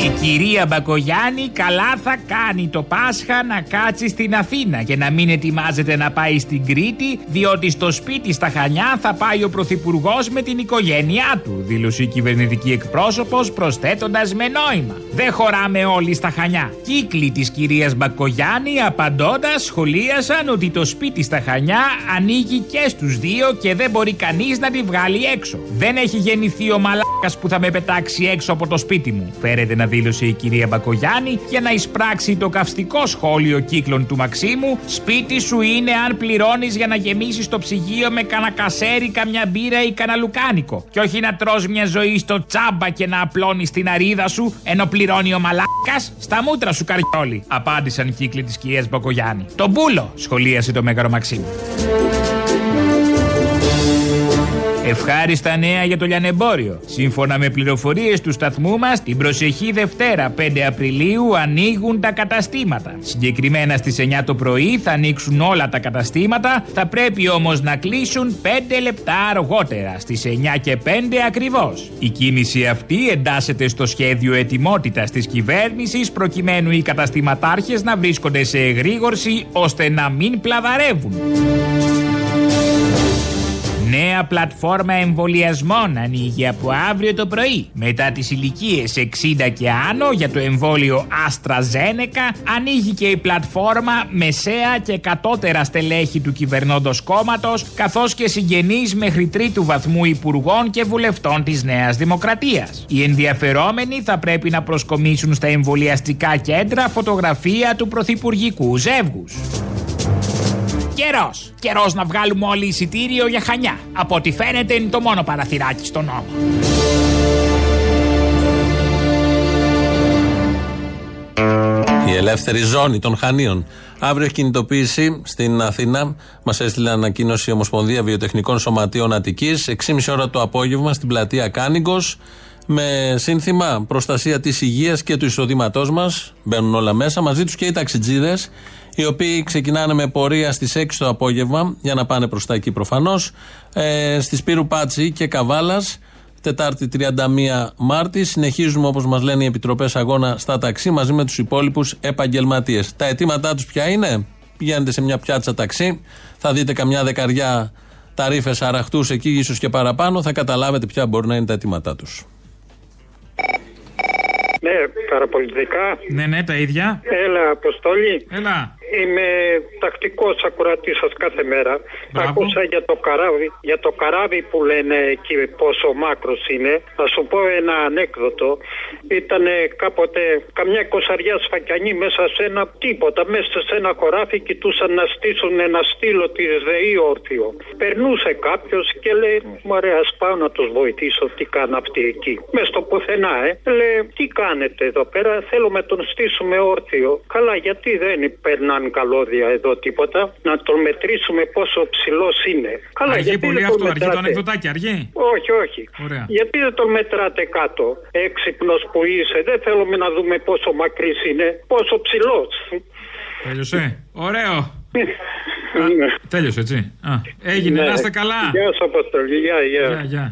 Speaker 25: Η κυρία Μπακογιάννη καλά θα κάνει το Πάσχα να κάτσει στην Αθήνα και να μην ετοιμάζεται να πάει στην Κρήτη, διότι στο σπίτι στα Χανιά θα πάει ο Πρωθυπουργός με την οικογένειά του, δήλωσε η κυβερνητική εκπρόσωπος, προσθέτοντας με νόημα. Δεν χωράμε όλοι στα Χανιά. Κύκλοι της κυρίας Μπακογιάννη απαντώντας σχολίασαν ότι το σπίτι στα Χανιά ανοίγει και στους δύο και δεν μπορεί κανείς να τη βγάλει έξω. Δεν έχει γεννηθεί ο μαλάκας που θα με πετάξει έξω από το σπίτι μου, φέρεται να δήλωσε η κυρία Μπακογιάννη για να εισπράξει το καυστικό σχόλιο κύκλων του Μαξίμου. Σπίτι σου είναι αν πληρώνεις για να γεμίσεις το ψυγείο με κανένα κασέρι, καμιά μπύρα ή κανένα λουκάνικο. Και όχι να τρως μια ζωή στο τσάμπα και να απλώνεις την αρίδα σου ενώ πληρώνει ο μαλάκας. Στα μούτρα σου καριόλι, απάντησαν κύκλοι της κυρίας Μπακογιάννη. Το μπούλο, σχολίασε το μέγαρο Μαξίμου. Ευχάριστα νέα για το λιανεμπόριο. Σύμφωνα με πληροφορίες του σταθμού μας, την προσεχή Δευτέρα 5 Απριλίου ανοίγουν τα καταστήματα. Συγκεκριμένα στις 9 το πρωί θα ανοίξουν όλα τα καταστήματα, θα πρέπει όμως να κλείσουν 5 λεπτά αργότερα, στις 9 και 5 ακριβώς. Η κίνηση αυτή εντάσσεται στο σχέδιο ετοιμότητας της κυβέρνησης προκειμένου οι καταστηματάρχες να βρίσκονται σε εγρήγορση ώστε να μην πλαδαρεύουν. Νέα πλατφόρμα εμβολιασμών ανοίγει από αύριο το πρωί. Μετά τις ηλικίες 60 και άνω για το εμβόλιο AstraZeneca ανοίγει και η πλατφόρμα μεσαία και κατώτερα στελέχη του κυβερνώντος κόμματος καθώς και συγγενείς μέχρι τρίτου βαθμού υπουργών και βουλευτών της Νέας Δημοκρατίας. Οι ενδιαφερόμενοι θα πρέπει να προσκομίσουν στα εμβολιαστικά κέντρα φωτογραφία του πρωθυπουργικού ζεύγους. Καιρός. Καιρός να βγάλουμε όλοι εισιτήριο για χανιά. Από ό,τι φαίνεται είναι το μόνο παραθυράκι στον νόμο.
Speaker 2: Η ελεύθερη ζώνη των Χανίων. Αύριο έχει κινητοποίηση στην Αθήνα. Μας έστειλε ανακοίνωση η Ομοσπονδία Βιοτεχνικών Σωματείων Αττικής. 6,5 ώρα το απόγευμα στην πλατεία Κάνιγκος. Με σύνθημα προστασία της υγείας και του εισοδήματός μας. Μπαίνουν όλα μέσα. Μαζί τους και οι ταξιτζίδες οι οποίοι ξεκινάνε με πορεία στις 6 το απόγευμα για να πάνε προς τα εκεί προφανώς. Ε, στη Σπύρου Πάτσι και Καβάλας, Τετάρτη 31 Μάρτης. Συνεχίζουμε όπως μας λένε οι επιτροπές αγώνα στα ταξί μαζί με τους υπόλοιπους επαγγελματίες. Τα αιτήματά τους ποια είναι, πηγαίνετε σε μια πιάτσα ταξί, θα δείτε καμιά δεκαριά ταρήφε αραχτούς εκεί, ίσως και παραπάνω, θα καταλάβετε ποια μπορεί να είναι τα αιτήματά τους.
Speaker 31: Ναι, παραπολιτικά.
Speaker 30: Ναι, ναι, τα ίδια.
Speaker 31: Έλα, Αποστόλη.
Speaker 30: Έλα.
Speaker 31: Είμαι τακτικός ακροατής σας κάθε μέρα. Άκουσα για το, καράβι, για το καράβι που λένε εκεί πόσο μάκρος είναι. Θα σου πω ένα ανέκδοτο. Ήταν κάποτε καμιά κοσαριά σφακιανή μέσα σε ένα τίποτα, μέσα σε ένα χωράφι κοιτούσαν να στήσουν ένα στήλο της ΔΕΗ όρθιο. Περνούσε κάποιος και λέει: Μωρέ, ας πάω να τους βοηθήσω τι κάνουν αυτοί εκεί. Μες στο πουθενά, ε. Λέει: Τι κάνετε εδώ πέρα, θέλουμε να τον στήσουμε όρθιο. Καλά, γιατί δεν περνάνε καλώδια εδώ τίποτα. Να τον μετρήσουμε πόσο ψηλός είναι. Καλά,
Speaker 25: Αργεί
Speaker 31: γιατί
Speaker 25: πολύ
Speaker 31: δεν
Speaker 25: αυτό,
Speaker 31: τον
Speaker 25: αργεί το
Speaker 31: μετράτε;
Speaker 25: ανεκδοτάκι, αργεί;
Speaker 31: Όχι, όχι.
Speaker 25: Ωραία.
Speaker 31: Γιατί δεν τον μετράτε κάτω. Έξυπνος που είσαι; Δεν θέλουμε να δούμε πόσο μακρύς είναι. Πόσο ψηλός.
Speaker 25: Τέλειωσε. Ωραίο. <laughs> Α, τέλειωσε, έτσι. Α, έγινε,
Speaker 31: Ναι.
Speaker 25: να είστε καλά.
Speaker 31: Γεια σας, Αποστολή. Γεια, γεια.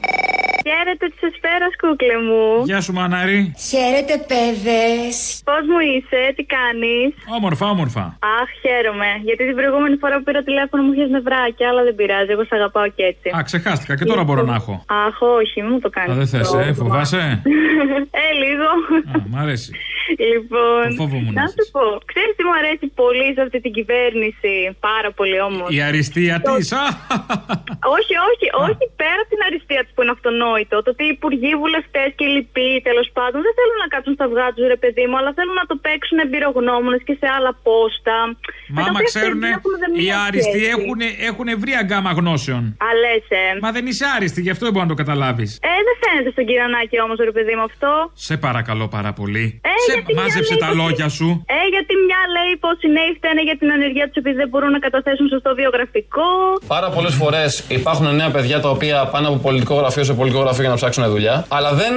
Speaker 25: Γεια, γεια.
Speaker 32: Χαίρετε της Εσπέρα, κούκλε μου.
Speaker 25: Γεια σου, Μανάρη.
Speaker 32: Χαίρετε, παιδες. Πώς μου είσαι, τι κάνεις;
Speaker 25: Όμορφα, όμορφα.
Speaker 32: Αχ, χαίρομαι. Γιατί την προηγούμενη φορά που πήρα τηλέφωνο μου είχες νευράκια, αλλά δεν πειράζει. Εγώ σε αγαπάω και έτσι.
Speaker 25: Α, ξεχάστηκα και τώρα μπορώ να έχω.
Speaker 32: Αχ, όχι, μην μου το κάνεις.
Speaker 25: Α, δεν θες, ε, φοβάσαι;
Speaker 32: ε, λίγο.
Speaker 25: Α, μ' αρέσει.
Speaker 32: Λοιπόν,
Speaker 25: Το φόβο μου να
Speaker 32: να σου πω, ξέρεις τι μου αρέσει πολύ σε αυτή την κυβέρνηση. Πάρα πολύ όμως;
Speaker 25: Η αριστεία της.
Speaker 32: Όχι, όχι, όχι πέρα από την αριστεία της που είναι αυτονόητο. Το ότι οι υπουργοί, βουλευτές και οι λοιποί τέλος πάντων δεν θέλουν να κάτσουν στα αυγά τους, ρε παιδί μου, αλλά θέλουν να το παίξουν εμπειρογνώμονες και σε άλλα πόστα. με τα
Speaker 25: Μα άμα
Speaker 32: οποία
Speaker 25: ξέρουν,
Speaker 32: δεν έχουμε
Speaker 25: οι
Speaker 32: μία
Speaker 25: άριστοι
Speaker 32: σχέση.
Speaker 25: έχουν, έχουν ευρία γκάμα γνώσεων.
Speaker 32: Α, λες, ε.
Speaker 25: Μα δεν είσαι άριστη, γι' αυτό δεν μπορεί να το καταλάβεις.
Speaker 32: Ε, δεν φαίνεται στον Κυρανάκη όμως, ρε παιδί μου αυτό.
Speaker 25: Σε παρακαλώ πάρα πολύ.
Speaker 32: Ε,
Speaker 25: Σε
Speaker 32: γιατί μια
Speaker 25: μάζεψε
Speaker 32: λέει
Speaker 25: τα
Speaker 32: πως-
Speaker 25: λόγια σου.
Speaker 32: Ε, γιατί μια λέει πως οι νέοι φταίνε για την ανεργία τους επειδή δεν μπορούν να καταθέσουν σωστό βιογραφικό.
Speaker 33: Πάρα πολλές φορές υπάρχουν νέα παιδιά τα οποία πάνε από πολιτικό γραφείο σε πολιτικό γραφείο για να ψάξουν δουλειά, αλλά δεν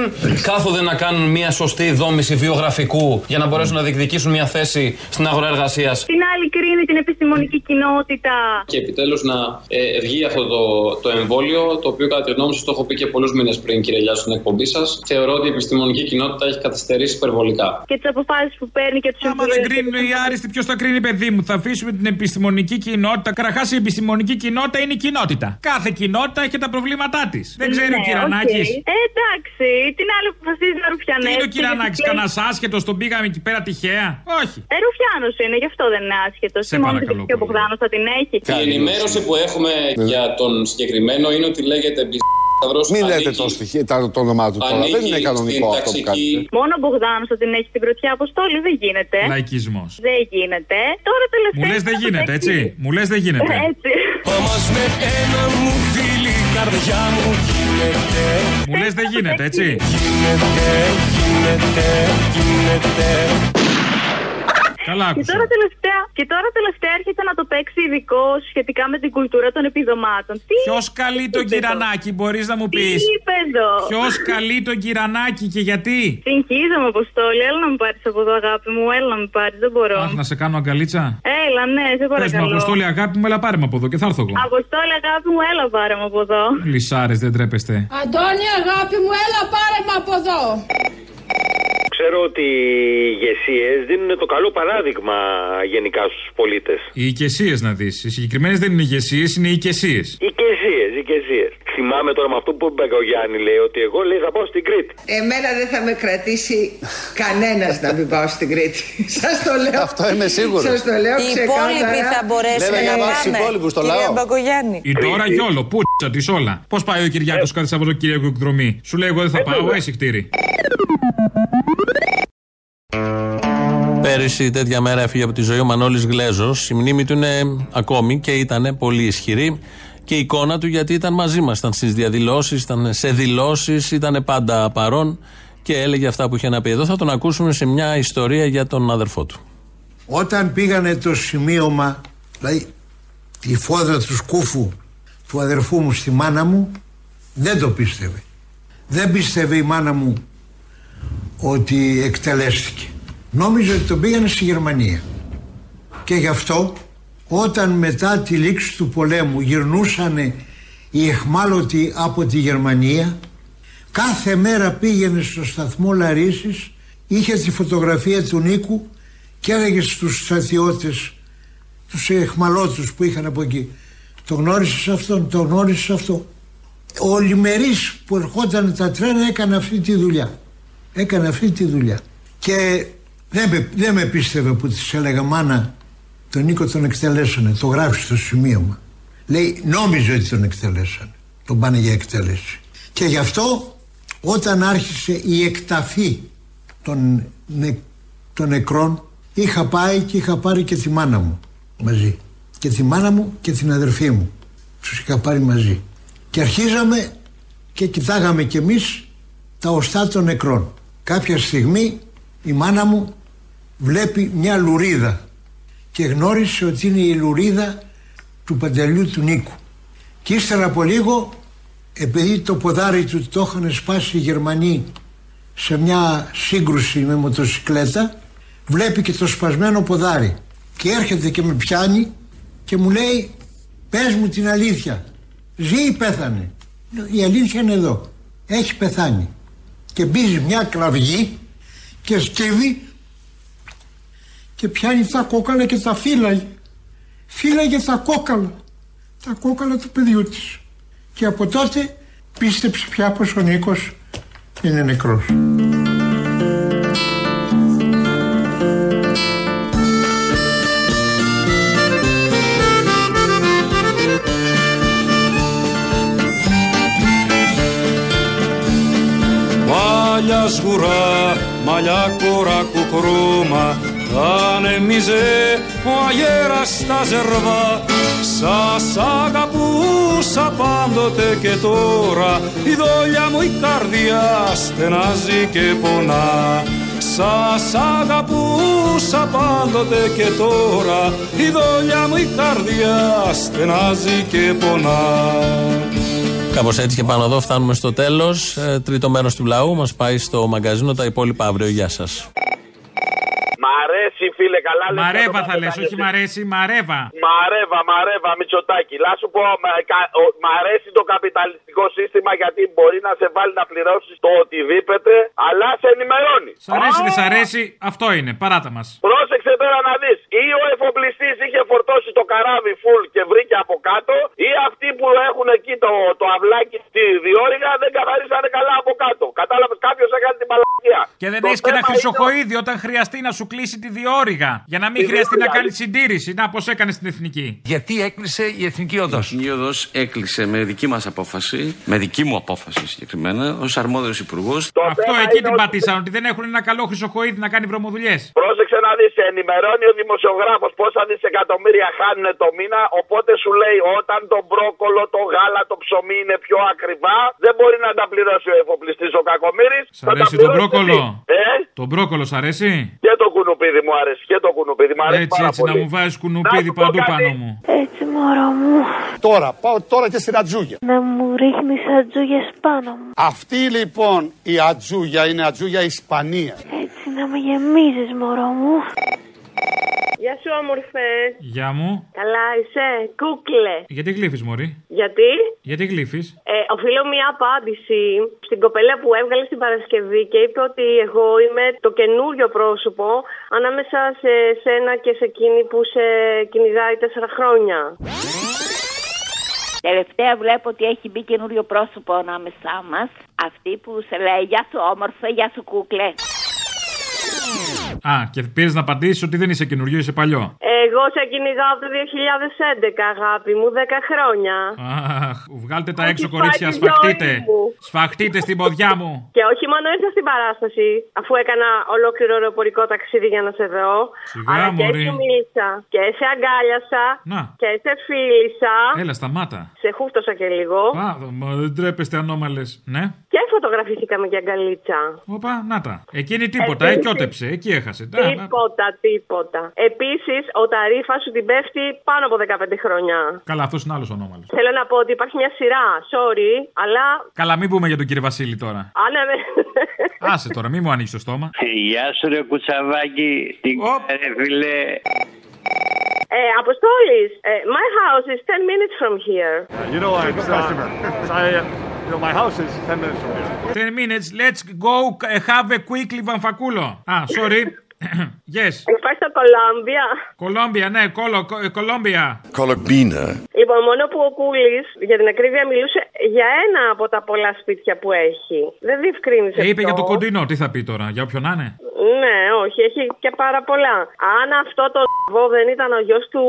Speaker 33: κάθονται να κάνουν μια σωστή δόμηση βιογραφικού για να μπορέσουν να διεκδικήσουν μια θέση στην αγορά εργασίας.
Speaker 32: Την άλλη κρίνει την επιστημονική κοινότητα.
Speaker 33: Και επιτέλους να ε, βγει αυτό το, το εμβόλιο, το οποίο κατά τη γνώμη σας το έχω πει και πολλούς μήνες πριν, κύριε Λιάσου, στην εκπομπή σας. Θεωρώ ότι η επιστημονική κοινότητα έχει καθυστερήσει υπερβολικά.
Speaker 32: Και τις αποφάσεις που παίρνει και τους
Speaker 25: Άμα δεν κρίνουν οι άριστοι, ποιος θα κρίνει, παιδί μου; Θα αφήσουμε την επιστημονική κοινότητα. Καταρχάς, η επιστημονική κοινότητα είναι η κοινότητα. Κάθε κοινότητα έχει τα προβλήματά της. Δεν ξέρει ο
Speaker 32: Ναι,
Speaker 25: Κυρανάκης.
Speaker 32: οκ. Ε, εντάξει, την άλλη που αποφασίζει να
Speaker 25: Τι
Speaker 32: ρουφιανέσει.
Speaker 25: είναι ο Κυρανάκης, κανένας άσχετος, τον πήγαμε εκεί πέρα τυχαία; Όχι.
Speaker 32: Ε, ρουφιάνος είναι, γι' αυτό δεν είναι άσχετος.
Speaker 25: Σε παρακαλώ
Speaker 32: Και ο Μπογδάνο θα την έχει.
Speaker 33: Η ενημέρωση που έχουμε για τον συγκεκριμένο είναι ότι λέγεται Μπισταυρός
Speaker 34: Μην λέτε το, στοιχείο, τα- το όνομά του τώρα. Δεν είναι κανονικό αυτό που κάνετε.
Speaker 32: Μόνο ο Μπογδάνο θα την έχει την πρωτιά αποστόλη, δεν γίνεται.
Speaker 25: Λαϊκισμός.
Speaker 32: Δεν γίνεται. Τώρα τελευταία.
Speaker 25: Μου λες δεν γίνεται, έτσι; Μου λες δεν γίνεται.
Speaker 32: Έτσι.
Speaker 12: Όμως με ένα μου φίλη η καρδιά μου γίνεται
Speaker 25: Μου λες δεν γίνεται, έτσι;
Speaker 12: Γίνεται, γίνεται, γίνεται
Speaker 25: Καλά
Speaker 32: Και
Speaker 25: άκουσα.
Speaker 32: τώρα, τελευταία, και τώρα τελευταία έρχεται να το παίξει ειδικό σχετικά με την κουλτούρα των επιδομάτων. Τι
Speaker 25: Ποιος καλεί τον Κυρανάκη, μπορείς να μου πεις;
Speaker 32: Τι είπες εδώ;
Speaker 25: Ποιος καλεί τον Κυρανάκη και γιατί;
Speaker 32: Συγχύζομαι, Αποστόλη. Έλα να μου πάρεις από εδώ, αγάπη μου. Έλα να μου πάρεις. Δεν μπορώ.
Speaker 25: Αχ, να σε κάνω αγκαλίτσα.
Speaker 32: Έλα, ναι, σε
Speaker 25: Πες μου,
Speaker 32: παρακαλώ.
Speaker 25: Αποστόλη, αγάπη μου, έλα πάρε με από εδώ και θα έρθω εγώ.
Speaker 32: Αποστόλη, αγάπη μου, έλα πάρε με από εδώ.
Speaker 25: Λυσάρες, δεν τρέπεστε.
Speaker 32: Αντώνη, αγάπη μου, έλα πάρε με από εδώ.
Speaker 26: Ξέρω ότι οι ηγεσίες δίνουν το καλό παράδειγμα γενικά στους πολίτες.
Speaker 25: Οι οικεσίες να δεις. Οι συγκεκριμένες δεν είναι ηγεσίες, είναι οικεσίες.
Speaker 26: Οικεσίες, οικεσίες. Θυμάμαι τώρα με αυτό που είπε ο Γιάννη, λέει ότι εγώ λέει θα πάω στην Κρήτη.
Speaker 35: Εμένα δεν θα με κρατήσει κανένας να μην πάω στην Κρήτη. <laughs> Σας το λέω.
Speaker 34: Αυτό είμαι σίγουρος.
Speaker 35: Σας το λέω
Speaker 36: Οι
Speaker 35: ξεκάθαρα.
Speaker 36: υπόλοιποι θα μπορέσουν
Speaker 34: Βέβαια,
Speaker 36: να
Speaker 34: για βάση
Speaker 36: πάνε.
Speaker 34: υπόλοιπους, το
Speaker 36: Κυρία
Speaker 34: λαό.
Speaker 36: Μπαγκογιάννη.
Speaker 25: Η τώρα γιόλο, πούτσα της όλα. Πώς πάει ο Κυριάκος κάθε Σαββατοκύριακο εκδρομή. Σου λέει εγώ δεν θα πάω, εσύ κτήρι.
Speaker 2: Πέρυσι τέτοια μέρα έφυγε από τη ζωή ο Μανώλης Γλέζος. Η μνήμη του είναι ακόμη και ήταν πολύ ισχυρή. Και η εικόνα του γιατί ήταν μαζί μας, ήταν στις διαδηλώσεις, ήταν σε δηλώσεις, ήταν πάντα παρόν και έλεγε αυτά που είχε να πει. Εδώ θα τον ακούσουμε σε μια ιστορία για τον αδερφό του.
Speaker 37: Όταν πήγανε το σημείωμα, δηλαδή τη φόδρα του σκούφου του αδερφού μου στη μάνα μου, δεν το πίστευε. Δεν πίστευε η μάνα μου ότι εκτελέστηκε. Νόμιζε ότι τον πήγανε στη Γερμανία. Και γι' αυτό όταν μετά τη λήξη του πολέμου γυρνούσαν οι εχμάλωτοι από τη Γερμανία κάθε μέρα πήγαινε στο σταθμό Λαρίσης είχε τη φωτογραφία του Νίκου και έλεγε στους στρατιώτες τους εχμαλώτους που είχαν από εκεί το γνώρισες αυτόν, το γνώρισες αυτό ο Λιμερής που ερχόταν τα τρένα έκανε αυτή τη δουλειά. Έκανε αυτή τη δουλειά. Και δεν με, δεν με πίστευε που της έλεγα μάνα τον Νίκο τον εκτελέσανε. Το γράφει στο σημείωμα. Λέει νόμιζε ότι τον εκτελέσανε. Τον πάνε για εκτέλεση. Και γι' αυτό όταν άρχισε η εκταφή των, νε, των νεκρών είχα πάει και είχα πάρει και τη μάνα μου μαζί. Και τη μάνα μου και την αδερφή μου. Τους είχα πάρει μαζί. Και αρχίζαμε και κοιτάγαμε κι εμείς τα οστά των νεκρών. Κάποια στιγμή η μάνα μου βλέπει μια λουρίδα και γνώρισε ότι είναι η λουρίδα του παντελιού του Νίκου. Και ύστερα από λίγο επειδή το ποδάρι του το είχαν σπάσει οι Γερμανοί σε μια σύγκρουση με μοτοσυκλέτα βλέπει και το σπασμένο ποδάρι. Και έρχεται και με πιάνει και μου λέει πες μου την αλήθεια. Ζει ή πέθανε; Η αλήθεια είναι εδώ. Έχει πεθάνει και μπίζει μια κραυγή και σκύβει και πιάνει τα κόκαλα και τα φύλαγε. Φύλαγε τα κόκαλα. Τα κόκαλα του παιδιού της. Και από τότε πίστεψε πια πως ο Νίκος είναι νεκρός.
Speaker 21: Μαλλιάς σγουρά, μαλλιά κοράκου χρώμα ανέμιζε ο αγέρας στα ζερβά σας αγαπούσα πάντοτε και τώρα η δόλια μου η καρδιά στενάζει και πονά σας αγαπούσα πάντοτε και τώρα η δόλια μου η καρδιά στενάζει και πονά
Speaker 2: Κάπως έτσι και πάνω εδώ φτάνουμε στο τέλος. Ε, τρίτο μέρος του λαού μας πάει στο μαγκαζίνο. Τα υπόλοιπα αύριο. Γεια σας.
Speaker 26: Μ' αρέσει, φίλε, καλά λες
Speaker 25: Μαρέβα
Speaker 26: το
Speaker 25: θα λες, όχι μαρέσει, μαρέβα.
Speaker 26: Μαρέβα, μαρέβα, Μητσοτάκη. Να σου πω, μ' κα- ο- μ' αρέσει το καπιταλιστικό σύστημα γιατί μπορεί να σε βάλει να πληρώσεις το οτιδήποτε, αλλά σε ενημερώνει.
Speaker 25: Σ' αρέσει, δεν σ' αρέσει, αυτό είναι. Παράτα μας.
Speaker 26: Πρόσεξε τώρα να δεις. Ή ο εφοπλιστής είχε φορτώσει το καράβι full και βρήκε από κάτω, ή αυτοί που έχουν εκεί το, το αυλάκι στη διόρυγα δεν καθαρίσανε καλά από κάτω. Κατάλαβες, κάποιος έκανε την παλακία.
Speaker 25: Και δεν
Speaker 26: Το
Speaker 25: έχεις και ένα
Speaker 26: θέμα
Speaker 25: χρυσοχοίδι όταν χρειαστεί να σου κλείσει τη διόρυγα. Για να μην
Speaker 26: Τη
Speaker 25: χρειαστεί να
Speaker 26: διόρυγα.
Speaker 25: κάνει συντήρηση. Να, πώς έκανε στην εθνική;
Speaker 38: Γιατί έκλεισε η Εθνική Οδός; Η Εθνική Οδός έκλεισε με δική μας απόφαση, με δική μου απόφαση συγκεκριμένα, ως αρμόδιος υπουργός.
Speaker 25: Αυτό εκεί την πατήσαν, ότι δεν έχουν ένα καλό χρυσοχοίδι να κάνει βρωμοδουλειές.
Speaker 26: Πρόσεξε να δεις, ενημερώνει ο δημοσιογράφος πόσα δισεκατομμύρια χάνουν το μήνα. Οπότε σου λέει όταν το μπρόκολο, το γάλα, το ψωμί είναι πιο ακριβά, δεν μπορεί να τα πληρώσει ο εφοπλιστής ο Κακομήρης.
Speaker 25: Σ' αρέσει το μπρόκολο;
Speaker 26: Ε,
Speaker 25: Το μπρόκολο σ' αρέσει;
Speaker 26: και το κουνουπίδι μου αρέσει. Και το κουνουπίδι μου αρέσει.
Speaker 25: Έτσι,
Speaker 26: πάρα
Speaker 25: έτσι,
Speaker 26: πολύ.
Speaker 25: να μου βάζεις κουνουπίδι
Speaker 26: σου πω
Speaker 25: παντού
Speaker 26: κάτι.
Speaker 25: πάνω μου.
Speaker 39: Έτσι, μωρό μου.
Speaker 40: Τώρα, πάω τώρα και στην ατζούγια.
Speaker 39: Να μου ρίχνεις ατζούγες πάνω μου.
Speaker 40: Αυτή λοιπόν η ατζούγια είναι ατζούγια Ισπανίας.
Speaker 39: Έτσι να με γεμίζεις, μωρό μου.
Speaker 41: Γεια σου, όμορφε.
Speaker 25: Γεια μου.
Speaker 41: Καλά, είσαι. Κούκλε.
Speaker 25: Γιατί γλύφεις, Μωρή;
Speaker 41: Γιατί;
Speaker 25: Γιατί γλύφεις;
Speaker 41: Ε, οφείλω μια απάντηση στην κοπέλα που έβγαλε στην Παρασκευή και είπε ότι εγώ είμαι το καινούριο πρόσωπο ανάμεσα σε σένα και σε εκείνη που σε κυνηγάει τέσσερα χρόνια.
Speaker 27: Τελευταία βλέπω ότι έχει μπει καινούριο πρόσωπο ανάμεσά μας. Αυτή που σε λέει Γεια σου, όμορφε, γεια σου, κούκλε.
Speaker 25: Α, και πήρες να απαντήσεις ότι δεν είσαι καινούριο, είσαι παλιό.
Speaker 41: Εγώ σε κυνηγάω από το 2011, αγάπη μου, 10 χρόνια.
Speaker 25: Αχ, βγάλτε τα
Speaker 41: Έχει
Speaker 25: έξω,
Speaker 41: φάει
Speaker 25: κορίτσια,
Speaker 41: τη
Speaker 25: σφαχτείτε.
Speaker 41: ζωή μου.
Speaker 25: Σφαχτείτε στην ποδιά μου.
Speaker 41: Και όχι μόνο ήρθα στην παράσταση, αφού έκανα ολόκληρο αεροπορικό ταξίδι για να σε δω.
Speaker 25: Σιγά,
Speaker 41: αλλά και
Speaker 25: μωρή.
Speaker 41: σου μίλησα. Και σε αγκάλιασα.
Speaker 25: Να.
Speaker 41: Και σε φίλησα.
Speaker 25: Έλα, σταμάτα.
Speaker 41: Σε χούφτωσα και λίγο.
Speaker 25: Α, μα δεν τρέπεστε ανώμαλες. Ναι.
Speaker 41: Και φωτογραφηθήκαμε για αγκαλίτσα.
Speaker 25: Όπα, να τα. Εκείνη τίποτα, ε,
Speaker 41: Επίσης-
Speaker 25: κιότεψε, εκεί έχασε. Τα, να-
Speaker 41: Τίποτα, τίποτα. Επίσης, ο Ταρίφα σου την πέφτει πάνω από 15 χρόνια.
Speaker 25: Καλά, αυτός είναι άλλος ονόμαλος.
Speaker 41: Θέλω να πω ότι υπάρχει μια σειρά. Sorry, αλλά.
Speaker 25: Καλά, μην πούμε για τον κύριο Βασίλη τώρα.
Speaker 41: Α, ναι, ναι.
Speaker 25: Άσε τώρα, μην μου ανοίξεις το στόμα.
Speaker 42: Γεια σου ρε κουτσαβάκι, τι ρε φίλε;
Speaker 41: Ε, Αποστόλης, ε, my house is 10 minutes from here.
Speaker 40: You know I'm a customer. You know, my house is 10 minutes from here.
Speaker 25: 10 minutes. Let's go uh, have a quick Livanfakulo. Ah, sorry. <coughs> yes.
Speaker 41: Υπάρχει στο Κολάμπια.
Speaker 25: Κολόμπια, ναι, κολο, κο- Κολόμπια.
Speaker 3: Κολοκμπίνα.
Speaker 41: Λοιπόν, μόνο που ο Κούλης, για την ακρίβεια, μιλούσε για ένα από τα πολλά σπίτια που έχει. Δεν διευκρίνησε.
Speaker 25: Ε, είπε για το
Speaker 41: ποιο.
Speaker 25: κοντινό, τι θα πει τώρα, για όποιον να είναι.
Speaker 41: Ναι, όχι, έχει και πάρα πολλά. Αν αυτό το βό δεν ήταν ο γιος του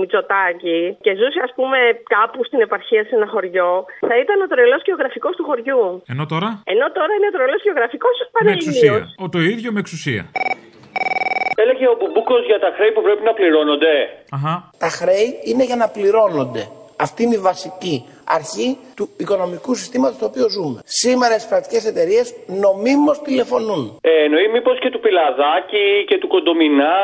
Speaker 41: Μητσοτάκη και ζούσε, ας πούμε, κάπου στην επαρχία σε ένα χωριό, θα ήταν ο τρελός γεωγραφικός του χωριού.
Speaker 25: Ενώ τώρα;
Speaker 41: Ενώ τώρα είναι ο τρελός γεωγραφικός
Speaker 25: Με
Speaker 41: πανελληνίος.
Speaker 25: εξουσία. Ο το ίδιο με εξουσία.
Speaker 43: Έλεγε ο Μπουμπούκος για τα χρέη που πρέπει να πληρώνονται.
Speaker 25: Αχα.
Speaker 44: Τα χρέη είναι για να πληρώνονται. Αυτή είναι η βασική αρχή του οικονομικού συστήματος στο οποίο ζούμε. Σήμερα οι κρατικές εταιρείες νομίμως τηλεφωνούν.
Speaker 43: Ε, εννοεί μήπως και του Πιλαδάκη και του Κοντομινά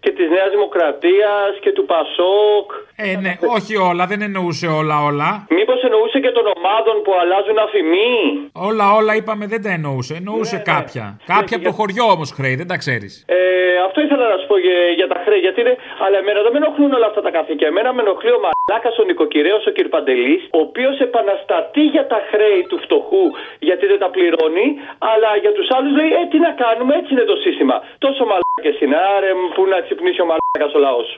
Speaker 43: και της Νέας Δημοκρατίας και του Πασόκ.
Speaker 25: Ε, ναι, όχι όλα, δεν εννοούσε όλα όλα.
Speaker 43: Μήπως εννοούσε και των ομάδων που αλλάζουν αφημί;
Speaker 25: Όλα, όλα είπαμε δεν τα εννοούσε. Εννοούσε
Speaker 43: Ναι,
Speaker 25: κάποια. Κάποια από το χωριό όμως χρέη, δεν τα ξέρεις.
Speaker 43: Ε, αυτό ήθελα να σου πω για, για τα χρέη. Γιατί είναι, αλλά εμένα δεν με ενοχλούν όλα αυτά τα καθήκια. Εμένα με ενοχλεί ο μαλάκας ο νοικοκυρέο ο κ. Παντελή, ο οποίος επαναστατεί για τα χρέη του φτωχού γιατί δεν τα πληρώνει, αλλά για τους άλλους λέει: Ε, τι να κάνουμε, έτσι είναι το σύστημα. Τόσο μαλάκες είναι, άρε, που να ξυπνήσει ο μαλάκας ο λαός.